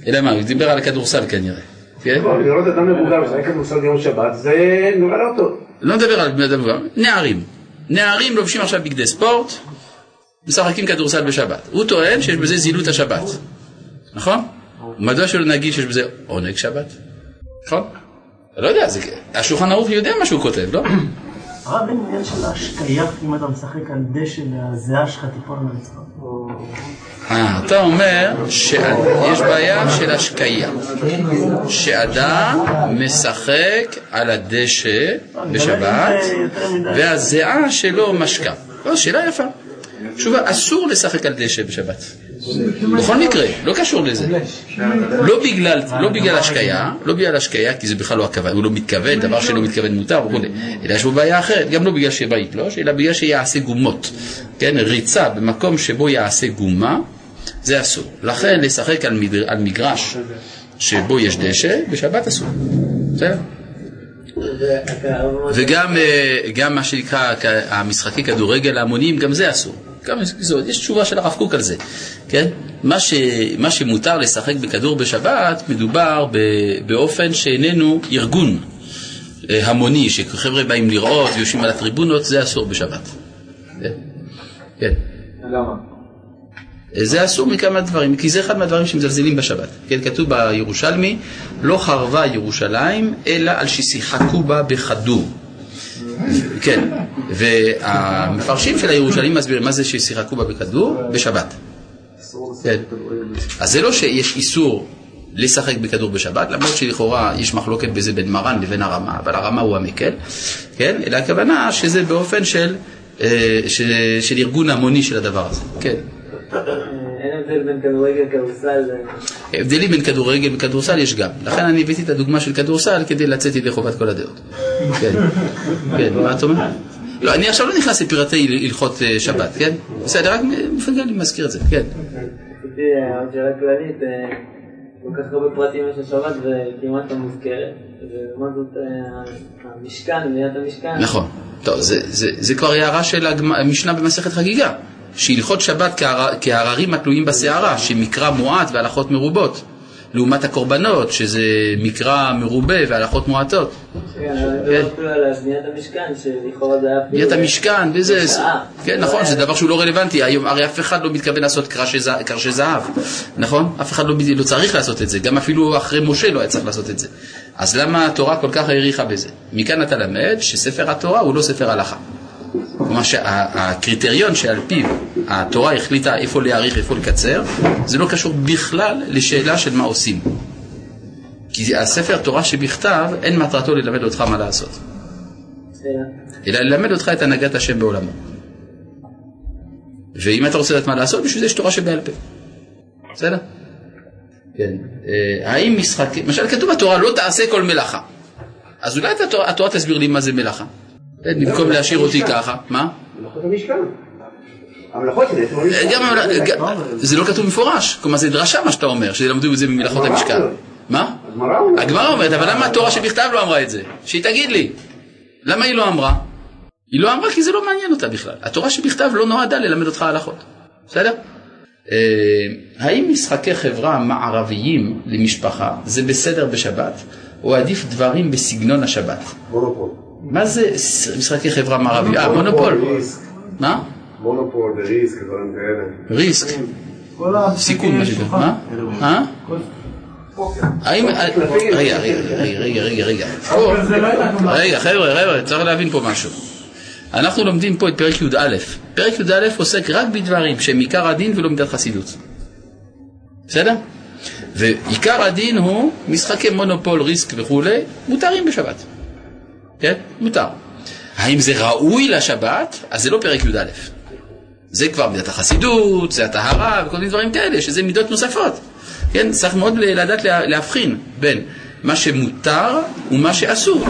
[SPEAKER 1] אלא מה, הוא דיבר על הכדורסל כנראה. כן?
[SPEAKER 3] לא, לראות אדם מבוגר משחק כדורסל ביום שבת, זה נראה לא טוב.
[SPEAKER 1] לא מדבר על בני אדם מבוגר, נערים. נערים לובשים עכשיו בגדי ספורט, משחקים כדורסל בשבת. הוא טוען שיש בזה זילות השבת. נכון? מדוע שלא נגיד שיש בזה עונג שבת? נכון? לא יודע, זה... השולחן ערוך יודע מה שהוא כותב, לא?
[SPEAKER 5] הרב, אין עניין של השקיה, אם אתה משחק על דשא והזיעה שלך תיפול על הרצפה.
[SPEAKER 1] אה, אתה אומר שיש בעיה של השקיה, שאדם משחק על הדשא בשבת והזיעה שלו משקה. לא, שאלה יפה. תשובה, אסור לשחק על דשא בשבת. בכל מקרה, לא קשור לזה. לא בגלל, לא בגלל השקיה, לא בגלל השקיה, כי זה בכלל לא הכוונה, הוא לא מתכוון, דבר שלא מתכוון מותר וכו', אלא יש בו בעיה אחרת, גם לא בגלל שבא יתלוש, אלא בגלל שיעשה גומות. כן, ריצה במקום שבו יעשה גומה, זה אסור. לכן לשחק על, מדר, על מגרש שבו יש דשא, בשבת אסור. בסדר? וגם אה, גם מה שנקרא המשחקי כדורגל ההמוניים, גם זה אסור. גם זאת, יש תשובה של הרב קוק על זה, כן? מה, ש, מה שמותר לשחק בכדור בשבת, מדובר ב, באופן שאיננו ארגון אה, המוני, שחבר'ה באים לראות ויושבים על הטריבונות, זה אסור בשבת. כן? כן.
[SPEAKER 2] למה?
[SPEAKER 1] זה אסור מכמה דברים, כי זה אחד מהדברים שמזלזלים בשבת. כן, כתוב בירושלמי, לא חרבה ירושלים, אלא על ששיחקו בה בכדור. כן, והמפרשים של הירושלים מסבירים מה זה ששיחקו בה בכדור? בשבת. כן. אז זה לא שיש איסור לשחק בכדור בשבת, למרות שלכאורה יש מחלוקת בזה בין מרן לבין הרמה, אבל הרמה הוא המקל, כן? אלא הכוונה שזה באופן של, אה, ארגון המוני של הדבר הזה, כן.
[SPEAKER 4] אין הבדל בין כדורגל כדורסל.
[SPEAKER 1] הבדלים בין כדורגל וכדורסל יש גם. לכן אני הבאתי את הדוגמה של כדורסל כדי לצאת ידי חובת כל הדעות. כן, כן, מה אתה אומר? לא, אני עכשיו לא נכנס לפרטי הלכות אה, שבת, כן? בסדר, רק מפגר לי מזכיר את זה, כן.
[SPEAKER 4] רציתי אה, עוד שאלה כללית, אה, כל כך הרבה פרטים יש לשבת וכמעט לא מוזכרת, ולעומת זאת המשכן, בניית המשכן.
[SPEAKER 1] נכון. טוב, זה, כבר הערה של המשנה במסכת חגיגה, שהלכות שבת כהר- כהררים התלויים בסערה, שמקרא מועט והלכות מרובות, לעומת הקורבנות, שזה מקרא מרובה והלכות מועטות.
[SPEAKER 4] כן, אבל אפילו על בניית המשכן, שלכאורה זה היה.
[SPEAKER 1] בניית המשכן וזה. כן נכון, זה דבר שהוא לא רלוונטי, היום הרי אף אחד לא מתכוון לעשות קרשי זהב, נכון? אף אחד לא, לא צריך לעשות את זה, גם אפילו אחרי משה לא היה צריך לעשות את זה. אז למה התורה כל כך העריכה בזה? מכאן אתה למד שספר התורה הוא לא ספר הלכה. כלומר שהקריטריון שעל פיו התורה החליטה איפה להאריך, איפה לקצר, זה לא קשור בכלל לשאלה של מה עושים. כי הספר תורה שבכתב, אין מטרתו ללמד אותך מה לעשות. אלא ללמד אותך את הנהגת השם בעולמו. ואם אתה רוצה לדעת מה לעשות, בשביל זה יש תורה שבעל פה. בסדר? כן. אה, האם משחק... למשל כתוב בתורה לא תעשה כל מלאכה. אז אולי התורה, התורה תסביר לי מה זה מלאכה. כן, במקום להשאיר אותי ככה. מה?
[SPEAKER 3] מלאכות המשכן. המלאכות.
[SPEAKER 1] גם, גם, זה לא כתוב במפורש, כלומר זה דרשה מה שאתה אומר, שלמדו את זה ממלאכות המשכן. מה?
[SPEAKER 3] הגמרא אומרת.
[SPEAKER 1] הגמרא אומרת, אבל למה התורה שבכתב לא אמרה את זה? שהיא תגיד לי. למה היא לא אמרה? היא לא אמרה כי זה לא מעניין אותה בכלל. התורה שבכתב לא נועדה ללמד אותך הלכות. בסדר? אה, האם משחקי חברה מערביים למשפחה זה בסדר בשבת, או עדיף דברים בסגנון השבת?
[SPEAKER 10] מונופול.
[SPEAKER 1] מה זה משחקי חברה מערביים? אה, מונופול. מה?
[SPEAKER 10] מונופול וריסק ודברים כאלה.
[SPEAKER 1] ריסק. סיכון מה שנקרא. מה? אה? האם... רגע, רגע, רגע, רגע, רגע, רגע. פה- רגע, חבר'ה, חבר'ה, צריך להבין פה משהו. אנחנו לומדים פה את פרק י"א. פרק י"א עוסק רק בדברים שהם עיקר הדין ולא מידת חסידות. בסדר? ועיקר הדין הוא משחקי מונופול, ריסק וכולי, מותרים בשבת. כן? מותר. האם זה ראוי לשבת? אז זה לא פרק י"א. זה כבר מידת החסידות, זה הטהרה וכל מיני דברים כאלה, שזה מידות נוספות. כן, צריך מאוד לדעת לה- להבחין בין מה שמותר ומה שאסור.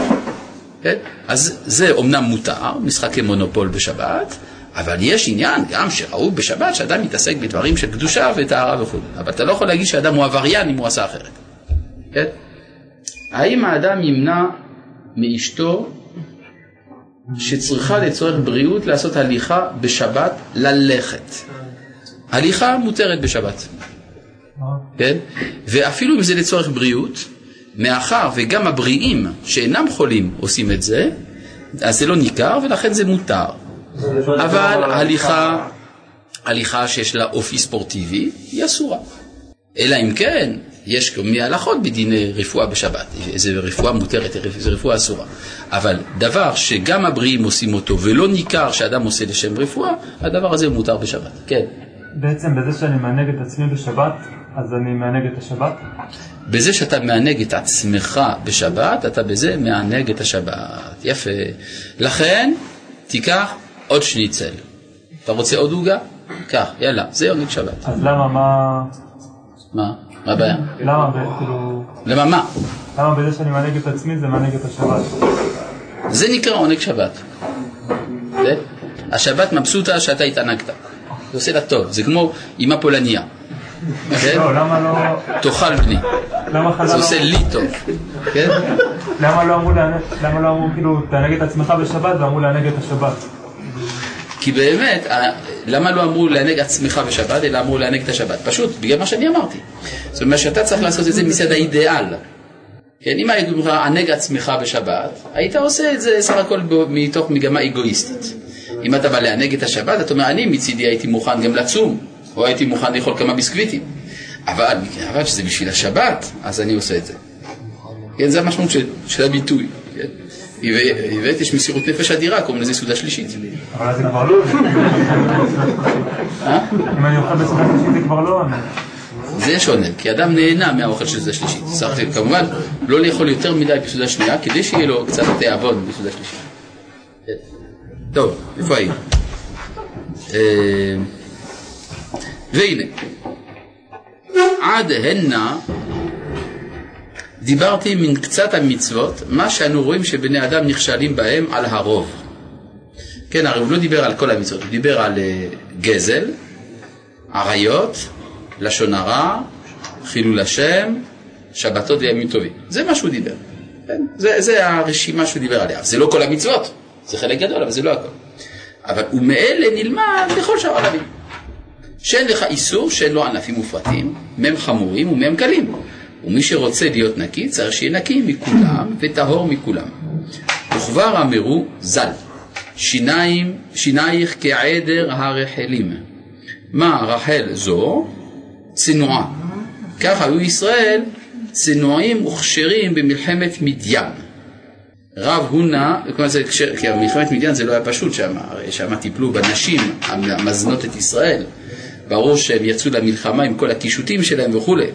[SPEAKER 1] כן? אז זה אומנם מותר, משחקי מונופול בשבת, אבל יש עניין גם שראוי בשבת שאדם מתעסק בדברים של קדושה וטהרה וכו'. אבל אתה לא יכול להגיד שאדם הוא עבריין אם הוא עשה אחרת. כן? האם האדם ימנע מאשתו שצריכה לצורך בריאות לעשות הליכה בשבת ללכת? הליכה מותרת בשבת. כן? ואפילו אם זה לצורך בריאות, מאחר וגם הבריאים שאינם חולים עושים את זה, אז זה לא ניכר ולכן זה מותר. אבל הליכה, הליכה שיש לה אופי ספורטיבי, היא אסורה. אלא אם כן, יש כל מיני הלכות בדיני רפואה בשבת, איזה רפואה מותרת, איזה רפואה אסורה. אבל דבר שגם הבריאים עושים אותו ולא ניכר שאדם עושה לשם רפואה, הדבר הזה מותר בשבת. כן.
[SPEAKER 11] בעצם בזה שאני מענג את עצמי בשבת, אז אני מענג את השבת?
[SPEAKER 1] בזה שאתה מענג את עצמך בשבת, אתה בזה מענג את השבת. יפה. לכן, תיקח עוד שניצל. אתה רוצה עוד עוגה? קח, יאללה, זה עונג שבת.
[SPEAKER 11] אז למה, מה...
[SPEAKER 1] מה? מה הבעיה?
[SPEAKER 11] למה, כאילו...
[SPEAKER 1] למה מה?
[SPEAKER 11] למה בזה שאני מענג את עצמי זה מענג את השבת?
[SPEAKER 1] זה נקרא עונג שבת. השבת מבסוטה שאתה התענגת. זה עושה לה טוב, זה כמו אימה פולניה. כן?
[SPEAKER 11] לא, למה לא...
[SPEAKER 1] תאכל בני.
[SPEAKER 11] למה חז"ל
[SPEAKER 1] זה
[SPEAKER 11] לא-
[SPEAKER 1] עושה לי טוב. כן?
[SPEAKER 11] לא. למה לא אמרו כאילו תענג את עצמך בשבת ואמרו לענג את השבת?
[SPEAKER 1] כי באמת, למה לא אמרו לענג עצמך בשבת, אלא אמרו לענג את השבת? פשוט, בגלל מה שאני אמרתי. זאת אומרת שאתה צריך לעשות את זה מצד האידיאל. כן, אם היית אומר ענג עצמך בשבת, היית עושה את זה סך הכל מתוך מגמה אגואיסטית. אם אתה בא לענג את השבת, אתה אומר, אני מצידי הייתי מוכן גם לצום, או הייתי מוכן לאכול כמה ביסקוויטים. אבל, אבל שזה בשביל השבת, אז אני עושה את זה. כן, זה המשמעות של, של הביטוי. באמת יש מסירות נפש אדירה, קוראים לזה סעודה שלישית.
[SPEAKER 11] אבל אז זה כבר לא...
[SPEAKER 1] אה?
[SPEAKER 11] אם אני אוכל בסעודה שלישית זה כבר לא.
[SPEAKER 1] זה שונה, כי אדם נהנה מהאוכל של סעודה שלישית. צריך כמובן לא לאכול יותר מדי בסעודה שנייה, כדי שיהיה לו קצת תיאבון בסעודה שלישית. טוב, איפה היינו? אה, והנה, עד הנה דיברתי מן קצת המצוות, מה שאנו רואים שבני אדם נכשלים בהם על הרוב. כן, הרי הוא לא דיבר על כל המצוות, הוא דיבר על אה, גזל, עריות, לשון הרע, חילול השם, שבתות וימים טובים. זה מה שהוא דיבר. כן? זה, זה הרשימה שהוא דיבר עליה. זה לא כל המצוות, זה חלק גדול, אבל זה לא הכל. אבל ומאלה נלמד לכל שאר העולמים. שאין לך איסור שאין לו ענפים ופרטים, מהם חמורים ומהם קלים. ומי שרוצה להיות נקי צריך שיהיה נקי מכולם וטהור מכולם. וכבר אמרו ז"ל, שיניים, שינייך כעדר הרחלים. מה רחל זו? צנועה. כך היו ישראל צנועים וכשרים במלחמת מדיין. רב הונא, כי מלחמת מדיין זה לא היה פשוט שם, הרי שם טיפלו בנשים המזנות את ישראל. ברור שהם יצאו למלחמה עם כל הקישוטים שלהם וכולי,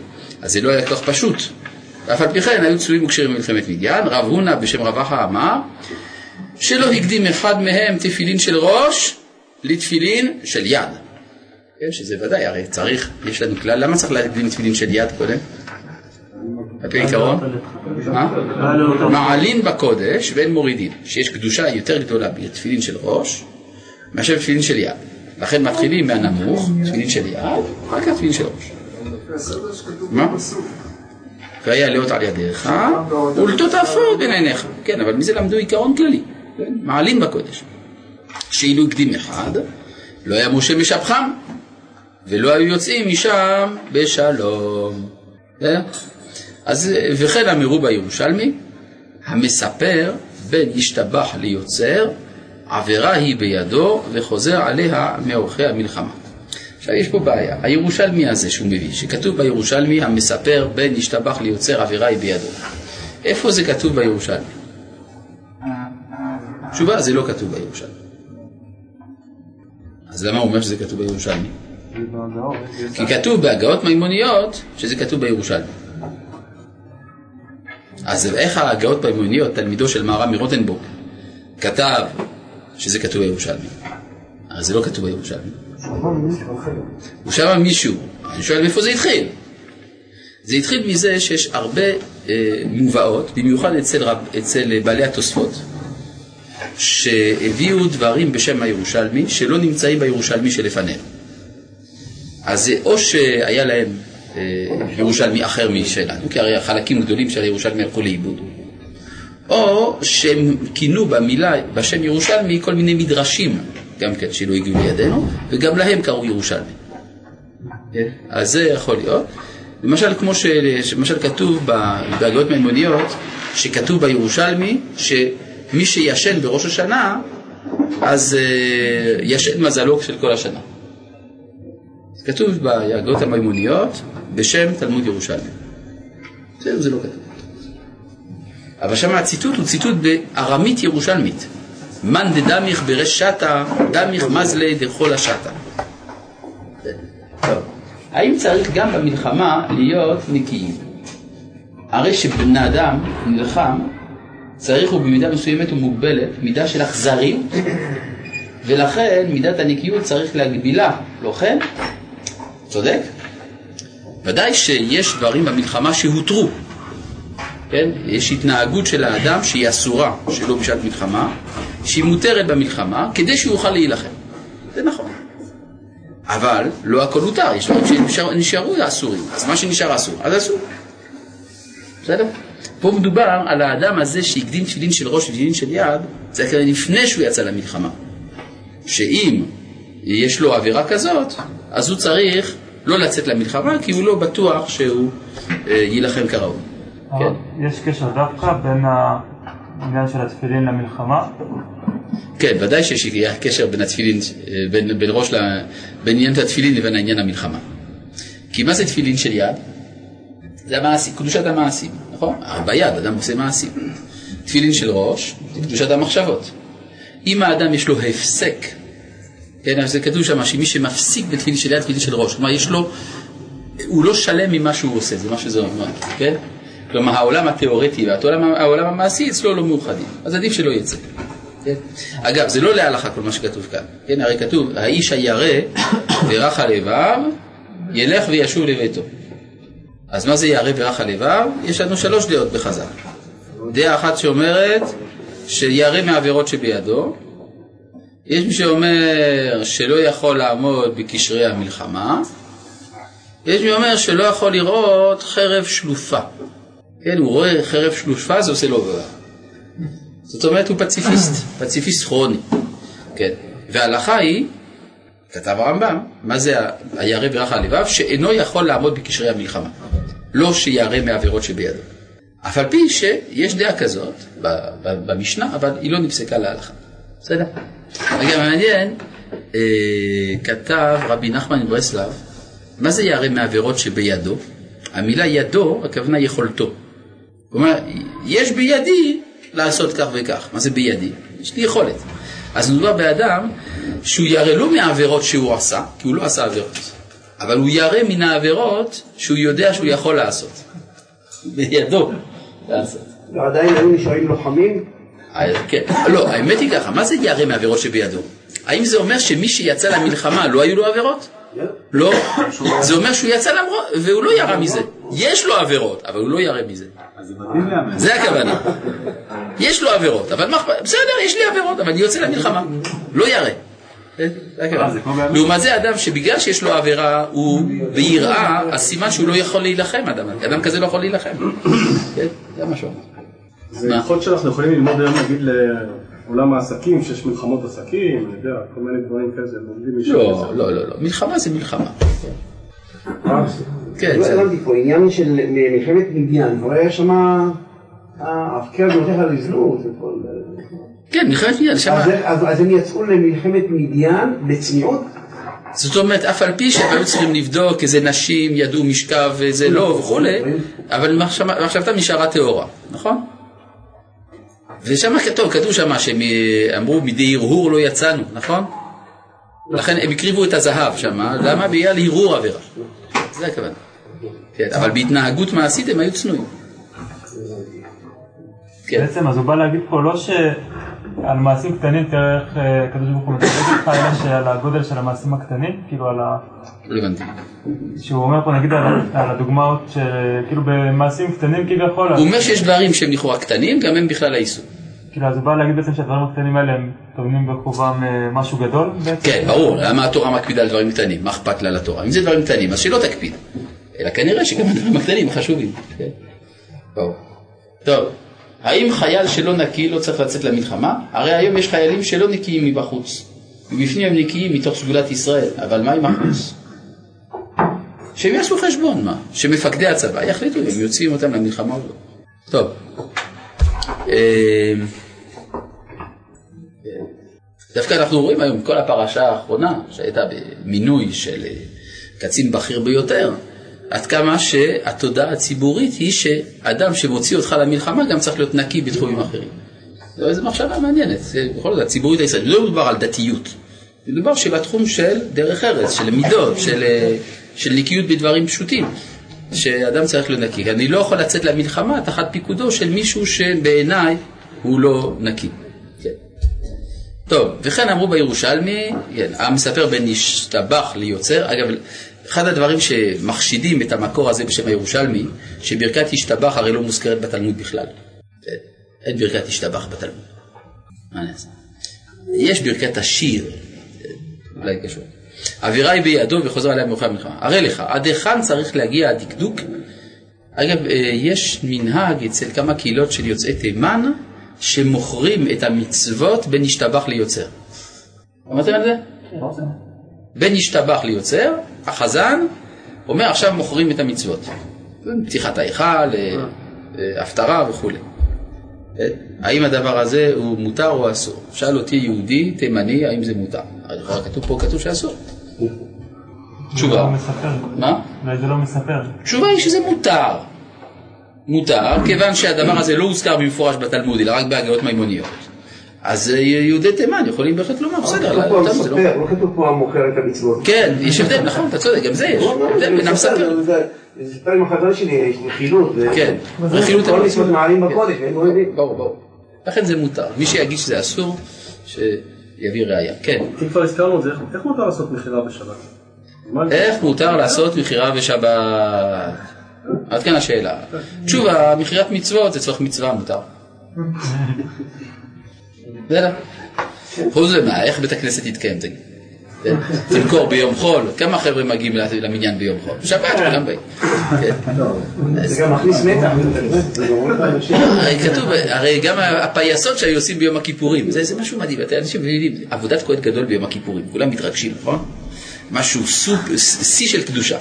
[SPEAKER 1] אז זה לא היה כל כך פשוט. ואף על פי כן היו צלויים וכשרים במלחמת מדיין. רב הונא בשם רב אחא אמר שלא הקדים אחד מהם תפילין של ראש לתפילין של יד. כן, שזה ודאי, הרי צריך, יש לנו כלל, למה צריך להקדים תפילין של יד קודם? על פי עיקרון? מעלין בקודש ואין מורידין, שיש קדושה יותר גדולה בתפילין של ראש מאשר בתפילין של יד. לכן מתחילים מהנמוך, תפילין של יד, אחר כך תפילין של ראש. מה? והיה לאות על ידיך ולטות אפור בין עיניך. כן, אבל מזה למדו עיקרון כללי, כן? מעלין בקודש. שאילו הקדים אחד, לא היה משה משבחם, ולא היו יוצאים משם בשלום. אז וכן אמרו בירושלמי, המספר בין ישתבח ליוצר, עבירה היא בידו וחוזר עליה מאורחי המלחמה. עכשיו יש פה בעיה, הירושלמי הזה שהוא מביא, שכתוב בירושלמי המספר בין ישתבח ליוצר עבירה היא בידו. איפה זה כתוב בירושלמי? תשובה, זה לא כתוב בירושלמי. אז למה הוא אומר שזה כתוב בירושלמי? כי כתוב בהגאות מימוניות שזה כתוב בירושלמי. אז איך ההגאות מימוניות, תלמידו של מהר"ם מרוטנבורג, כתב שזה כתוב בירושלמי? אז זה לא כתוב בירושלמי. הוא שמע מישהו, אני שואל מאיפה זה התחיל? זה התחיל מזה שיש הרבה אה, מובאות, במיוחד אצל, רב, אצל בעלי התוספות, שהביאו דברים בשם הירושלמי שלא נמצאים בירושלמי שלפניהם. אז או שהיה להם אה, ירושלמי אחר משלנו, כי הרי חלקים גדולים של הירושלמי הלכו לאיבוד, או שהם כינו במילה, בשם ירושלמי, כל מיני מדרשים, גם כן, שלא הגיעו לידינו, וגם להם קראו ירושלמי. כן? אז זה יכול להיות. למשל, כמו שלמשל כתוב בהגאות מימוניות, שכתוב בירושלמי, שמי שישן בראש השנה, אז אה, ישן מזלו של כל השנה. כתוב בהגות המימוניות בשם תלמוד ירושלמי. בסדר, זה לא כתוב. אבל שם הציטוט הוא ציטוט בארמית ירושלמית. מאן דדמיך ברש שתא, דמיך מזלי דכל. טוב, האם צריך גם במלחמה להיות נקיים? הרי שבן אדם נלחם, צריך הוא במידה מסוימת ומוגבלת, מידה של אכזריות, ולכן מידת הנקיות צריך להגבילה, לא כן? צודק? ודאי שיש דברים במלחמה שהותרו, כן? יש התנהגות של האדם שהיא אסורה, שלא בשעת מלחמה, שהיא מותרת במלחמה, כדי שהוא יוכל להילחם. זה נכון. אבל לא הכל הותר, יש דברים שנשארו אסורים, אז מה שנשאר אסור, אז אסור. בסדר? פה מדובר על האדם הזה שהקדים תפילין של ראש ותפילין של יד, זה היה לפני שהוא יצא למלחמה. שאם יש לו עבירה כזאת, אז הוא צריך לא לצאת למלחמה, כי הוא לא בטוח שהוא אה, יילחם כראוי.
[SPEAKER 11] כן. יש קשר דווקא בין העניין של התפילין למלחמה?
[SPEAKER 1] כן, ודאי שיש קשר בין התפילין, אה, בין, בין ראש, בין עניין התפילין לבין העניין המלחמה. כי מה זה תפילין של יד? זה המעשים, קדושת המעשים, נכון? ביד אדם עושה מעשים. תפילין של ראש זה קדושת המחשבות. אם האדם יש לו הפסק כן, אז זה כתוב שם שמי שמפסיק בתפילין של יד, תפילין של ראש, כלומר יש לו הוא לא שלם ממה שהוא עושה, זה מה שזה אומר, כן? כלומר העולם התיאורטי והעולם המעשי אצלו לא מאוחדים, אז עדיף שלא יצא. כן? אגב, זה לא להלכה כל מה שכתוב כאן, כן? הרי כתוב, האיש הירא ורך הלבב ילך וישוב לביתו. אז מה זה ירא ורך הלבב? יש לנו שלוש דעות בחז"ל. דעה אחת שאומרת שירא מהעבירות שבידו, יש מי שאומר שלא יכול לעמוד בקשרי המלחמה, יש מי שאומר שלא יכול לראות חרב שלופה. כן, הוא רואה חרב שלופה, זה עושה לו. זאת אומרת, הוא פציפיסט, פציפיסט כרוני. כן, וההלכה היא, כתב הרמב"ם, מה זה הירא ורך הלבב? שאינו יכול לעמוד בקשרי המלחמה. לא שירא מעבירות שבידו. אף על פי שיש דעה כזאת במשנה, אבל היא לא נפסקה להלכה. בסדר? אגב, מעניין, אה, כתב רבי נחמן מברסלב, מה זה ירא מעבירות שבידו? המילה ידו, הכוונה יכולתו. כלומר, יש בידי לעשות כך וכך. מה זה בידי? יש לי יכולת. אז מדובר באדם שהוא ירא לא מהעבירות שהוא עשה, כי הוא לא עשה עבירות, אבל הוא ירא מן העבירות שהוא יודע שהוא יכול לעשות. בידו לעשות.
[SPEAKER 3] ועדיין היו נשארים לוחמים?
[SPEAKER 1] אה, כן, לא, האמת היא ככה, מה זה ירא מעבירות שבידו? האם זה אומר שמי שיצא למלחמה לא היו לו עבירות? לא, זה אומר שהוא יצא למרות, והוא לא ירה מזה. יש לו עבירות, אבל הוא לא ירה מזה. זה הכוונה. יש לו עבירות, אבל מה אכפת? בסדר, יש לי עבירות, אבל אני יוצא למלחמה. לא ירה. לעומת זה אדם שבגלל שיש לו עבירה, הוא ביראה, אז סימן שהוא לא יכול להילחם, אדם, אדם כזה לא יכול להילחם. כן, זה מה שהוא
[SPEAKER 12] זה יכול שאנחנו יכולים ללמוד היום, נגיד, לעולם העסקים, שיש מלחמות עסקים, אני יודע, כל מיני דברים כאלה, לומדים משם.
[SPEAKER 1] לא, לא, לא, לא, מלחמה זה מלחמה. כן,
[SPEAKER 3] לא. הבנתי פה, עניין של מלחמת מדיין, כבר היה שם ההפקר נותן על הזנות וכל...
[SPEAKER 1] כן, מלחמת מדיין, שם...
[SPEAKER 3] אז- הם יצאו למלחמת מדיין בצניעות?
[SPEAKER 1] זאת אומרת, אף על פי שהם היו צריכים לבדוק איזה נשים ידעו משכב וזה לא וכולי, אבל מחשבה- מחשבתם נשארה טהורה, נכון? ושם כתוב, כתוב שם שהם אה, אמרו מדי הרהור לא יצאנו, נכון? לכן הם הקריבו את הזהב שם, למה? בגלל הרהור עבירה. זה הכוונה. כן, אבל בהתנהגות מעשית הם היו צנועים. כן.
[SPEAKER 11] בעצם אז הוא בא להגיד פה לא שעל מעשים קטנים תראה איך אה, הקדוש ברוך הוא מדבר איתך, אלא שעל הגודל של המעשים הקטנים, כאילו על ה...
[SPEAKER 1] לא הבנתי.
[SPEAKER 11] שהוא אומר פה נגיד על, על הדוגמאות שכאילו במעשים קטנים כביכול,
[SPEAKER 1] הוא אומר שיש דברים שהם לכאורה קטנים, גם הם בכלל האיסור.
[SPEAKER 11] כאילו אז הוא בא להגיד בעצם שהדברים הקטנים האלה הם טומנים בחובם אה, משהו גדול בעצם.
[SPEAKER 1] כן, ברור, למה התורה מקפידה על דברים קטנים? מה אכפת לה לתורה? אם זה דברים קטנים, אז שלא תקפיד. אלא כנראה שגם הדברים הקטנים חשובים. כן? טוב, האם חייל שלא נקי לא צריך לצאת למלחמה? הרי היום יש חיילים שלא נקיים מבחוץ. מבפנים הם נקיים מתוך סגולת ישראל, אבל מה עם החוץ? שהם יעשו חשבון, מה? שמפקדי הצבא יחליטו אם יוצאים אותם למלחמה או לא. טוב. אה, דווקא אנחנו רואים היום, כל הפרשה האחרונה שהייתה במינוי של אה, קצין בכיר ביותר, עד כמה שהתודעה הציבורית היא שאדם שמוציא אותך למלחמה גם צריך להיות נקי בתחומים אחרים. זו איזו מחשבה מעניינת, בכל זאת הציבורית הישראלית, לא מדובר על דתיות, מדובר שבתחום של דרך ארץ, של מידות, של, אה, של נקיות בדברים פשוטים, שאדם צריך להיות נקי. אני לא יכול לצאת למלחמה תחת פיקודו של מישהו שבעיניי הוא לא נקי. כן. טוב, וכן אמרו בירושלמי, כן, עם מספר בין ישתבח ליוצר, אגב, אחד הדברים שמחשידים את המקור הזה בשם הירושלמי, שברכת ישתבח הרי לא מוזכרת בתלמוד בכלל. כן, אין ברכת ישתבח בתלמוד. יש ברכת השיר, אולי קשור. האווירה היא בידו וחוזר עליה מאוחר מלחמה. הרי לך, עד היכן צריך להגיע הדקדוק? אגב, אה, יש מנהג אצל כמה קהילות של יוצאי תימן, שמוכרים את המצוות בין ישתבח ליוצר. אמרתם על זה? בין ישתבח ליוצר, החזן אומר עכשיו מוכרים את המצוות. פתיחת ההיכל, אה, אה, הפטרה וכולי. האם הדבר הזה הוא מותר או אסור? שאל אותי יהודי תימני האם זה מותר. לכאורה כתוב פה, כתוב שאסור. תשובה.
[SPEAKER 11] לא מספר.
[SPEAKER 1] מה?
[SPEAKER 11] אולי זה לא מספר.
[SPEAKER 1] התשובה היא שזה מותר. מותר, כיוון שהדבר הזה לא הוזכר במפורש בתלמוד, אלא רק בהגאות מימוניות. אז אה, יהודי תימן יכולים בהחלט לומר, בסדר, לא...
[SPEAKER 3] לא כתוב פה המוכר את המצוות.
[SPEAKER 1] כן, יש הבדל, נכון, אתה צודק, גם זה יש. הבדל בין המספר.
[SPEAKER 3] זה סיפר עם החבר שלי, יש רכילות.
[SPEAKER 1] כן,
[SPEAKER 3] רכילות. כל. מצוות מעלים בקודש, לא יודעים.
[SPEAKER 1] ברור, ברור. לכן זה מותר. מי שיגיד שזה אסור, שיביא ראייה. כן.
[SPEAKER 12] אם כבר הזכרנו את זה, איך- מותר לעשות מכירה בשבת?
[SPEAKER 1] איך מותר לעשות מכירה בשבת? עד כאן השאלה. תשובה, מכירת מצוות זה צורך מצווה מותר. בסדר. חוץ ממה, איך בית הכנסת יתקיים? תגיד? כן? תמכור ביום חול, כמה חבר'ה מגיעים למניין ביום חול? שבת כולם באים. כן.
[SPEAKER 3] זה גם מכניס מתח.
[SPEAKER 1] כתוב, הרי גם הפייסות שהיו עושים ביום הכיפורים, זה, משהו מדהים, אתם אנשים מבינים, עבודת כהן גדול ביום הכיפורים, כולם מתרגשים, נכון? משהו סופ, שיא של קדושה.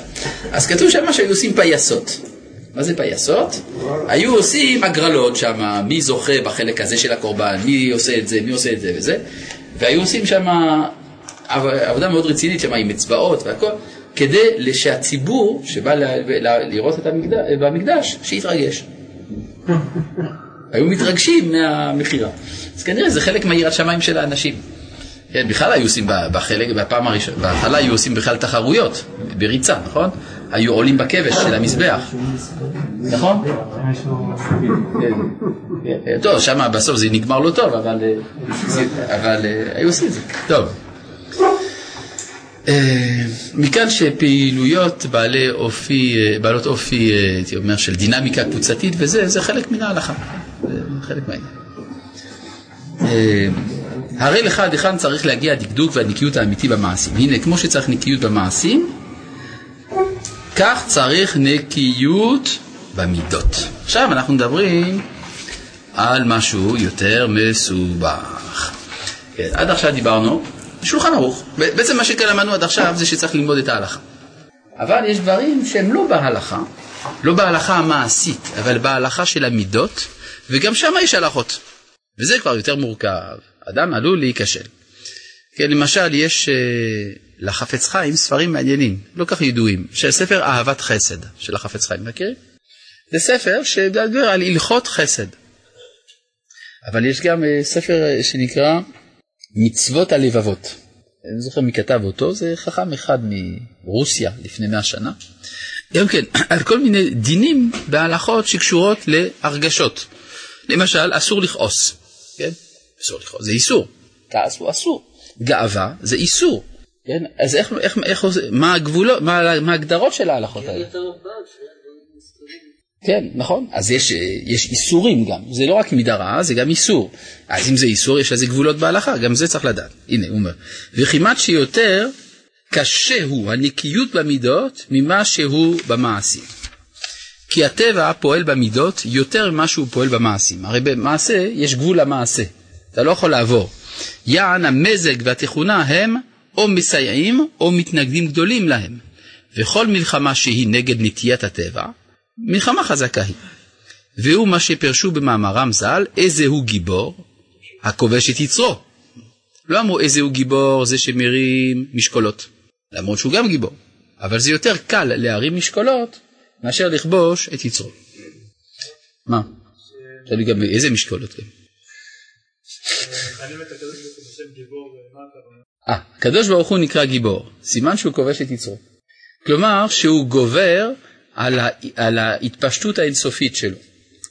[SPEAKER 1] אז כתוב שם שהיו עושים פייסות. מה זה פייסות? היו עושים הגרלות שם, מי זוכה בחלק הזה של הקורבן, מי עושה את זה, מי עושה את זה וזה, והיו עושים שם עבודה מאוד רצינית שם עם אצבעות והכל, כדי שהציבור שבא ל- ל- לראות את המקדש, במקדש, שיתרגש. היו מתרגשים מהמכירה. אז כנראה זה חלק מהיראת שמיים של האנשים. כן, בכלל היו עושים בחלק, בפעם הראשונה, בהתחלה היו עושים בכלל תחרויות, בריצה, נכון? היו עולים בכבש של המזבח, נכון? כן. טוב, שם בסוף זה נגמר לא טוב, אבל, אה, אה, היו עושים את זה. טוב. אה, מכאן שפעילויות בעלי אופי, אה, בעלות אופי, אה, הייתי אומר, של דינמיקה קבוצתית וזה, זה חלק מן ההלכה. זה חלק מהעניין. הרי לך עד היכן צריך להגיע הדקדוק והנקיות האמיתי במעשים. הנה, כמו שצריך נקיות במעשים, כך צריך נקיות במידות. עכשיו אנחנו מדברים על משהו יותר מסובך. כן, עד עכשיו דיברנו, שולחן ערוך. בעצם מה שכאן למדנו עד עכשיו זה שצריך ללמוד את ההלכה. אבל יש דברים שהם לא בהלכה, לא בהלכה המעשית, אבל בהלכה של המידות, וגם שם יש הלכות. וזה כבר יותר מורכב. אדם עלול להיכשל. כן, למשל, יש אה, לחפץ חיים ספרים מעניינים, לא כך ידועים, של ספר אהבת חסד של החפץ חיים, מכירים? זה ספר שמדבר על הלכות חסד. אבל יש גם אה, ספר אה, שנקרא מצוות הלבבות. אני לא זוכר מי כתב אותו, זה חכם אחד מרוסיה לפני מאה שנה. גם כן, על כל מיני דינים בהלכות שקשורות להרגשות. למשל, אסור לכעוס, כן? אסור לכעוס, זה איסור. כעס הוא אסור. גאווה זה איסור. כן? אז איך, איך, איך, מה הגבולות, מה, מה ההגדרות של ההלכות האלה? כן, נכון. אז יש, יש איסורים גם. זה לא רק מידה רעה, זה גם איסור. אז אם זה איסור, יש לזה גבולות בהלכה, גם זה צריך לדעת. הנה, הוא אומר. וכמעט שיותר קשה הוא הנקיות במידות ממה שהוא במעשים. כי הטבע פועל במידות יותר ממה שהוא פועל במעשים. הרי במעשה יש גבול למעשה. אתה לא יכול לעבור. יען המזג והתכונה הם או מסייעים או מתנגדים גדולים להם. וכל מלחמה שהיא נגד נטיית הטבע, מלחמה חזקה היא. והוא מה שפרשו במאמרם ז"ל, איזה הוא גיבור? הכובש את יצרו. לא אמרו איזה הוא גיבור זה שמרים משקולות, למרות שהוא גם גיבור. אבל זה יותר קל להרים משקולות מאשר לכבוש את יצרו. מה? תלוי גם איזה משקולות. כן. אה, הקדוש ברוך הוא נקרא גיבור, סימן שהוא כובש את יצרו. כלומר שהוא גובר על, ה, על ההתפשטות האינסופית שלו.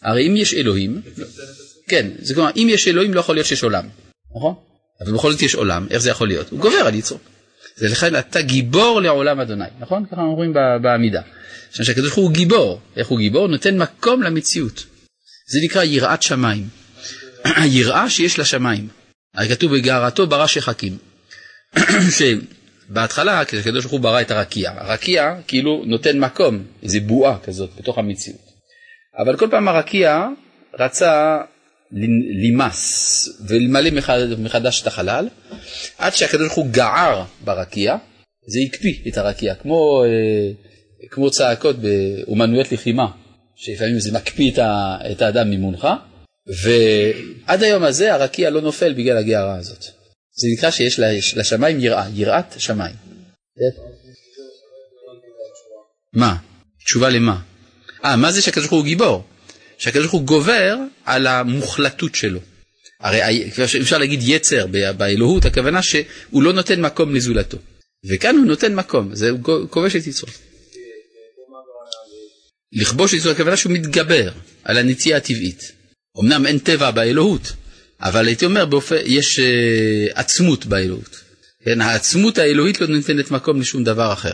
[SPEAKER 1] הרי אם יש אלוהים, כן, זה כלומר, אם יש אלוהים לא יכול להיות שיש עולם, נכון? אבל בכל זאת יש עולם, איך זה יכול להיות? הוא גובר על יצרו. זה לכן אתה גיבור לעולם אדוני, נכון? ככה אומרים בעמידה. עכשיו שהקדוש ברוך הוא גיבור, איך הוא גיבור? נותן מקום למציאות. זה נקרא יראת שמיים. היראה שיש לשמיים. הרי כתוב בגערתו ברא שחקים. שבהתחלה כשהקדוש ברוך הוא ברא את הרקיע, הרקיע כאילו נותן מקום, איזו בועה כזאת בתוך המציאות. אבל כל פעם הרקיע רצה למס ולמלא מחדש את החלל, עד שהקדוש ברוך הוא גער ברקיע, זה הקפיא את הרקיע, כמו, כמו צעקות באומנויות לחימה, שלפעמים זה מקפיא את האדם ממונך, ועד היום הזה הרקיע לא נופל בגלל הגערה הזאת. זה נקרא שיש לשמיים יראה, יראת שמיים. מה? תשובה למה? אה, מה זה שהקדוש ברוך הוא גיבור? שהקדוש ברוך הוא גובר על המוחלטות שלו. הרי אפשר להגיד יצר באלוהות, הכוונה שהוא לא נותן מקום לזולתו. וכאן הוא נותן מקום, זה כובש את יצרו. לכבוש את יצרו, הכוונה שהוא מתגבר על הנטייה הטבעית. אמנם אין טבע באלוהות, אבל הייתי אומר, באופן, יש uh, עצמות באלוהות. כן, העצמות האלוהית לא נותנת מקום לשום דבר אחר.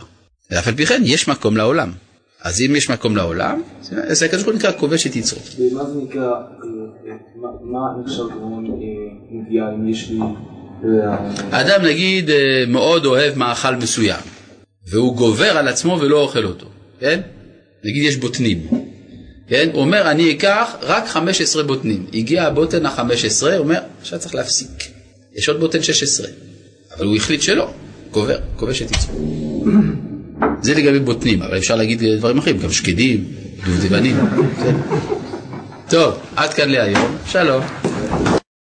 [SPEAKER 1] ואף על פי כן, יש מקום לעולם. אז אם יש מקום לעולם, אז הקדוש ברוך הוא נקרא כובש את יצרו.
[SPEAKER 2] ומה זה נקרא, אה, מה נחשב נגיעה אם יש לי...
[SPEAKER 1] האדם נגיד אה, מאוד אוהב מאכל מסוים, והוא גובר על עצמו ולא אוכל אותו, כן? נגיד יש בוטנים, כן? הוא אומר אני אקח רק 15 בוטנים, הגיע הבוטן ה-15, הוא אומר עכשיו צריך להפסיק, יש עוד בוטן 16, אבל הוא החליט שלא, גובר, כובש את יצרו. זה לגבי בוטנים, אבל אפשר להגיד דברים אחרים, גם שקדים, דובדבנים. טוב, עד כאן להיום, שלום.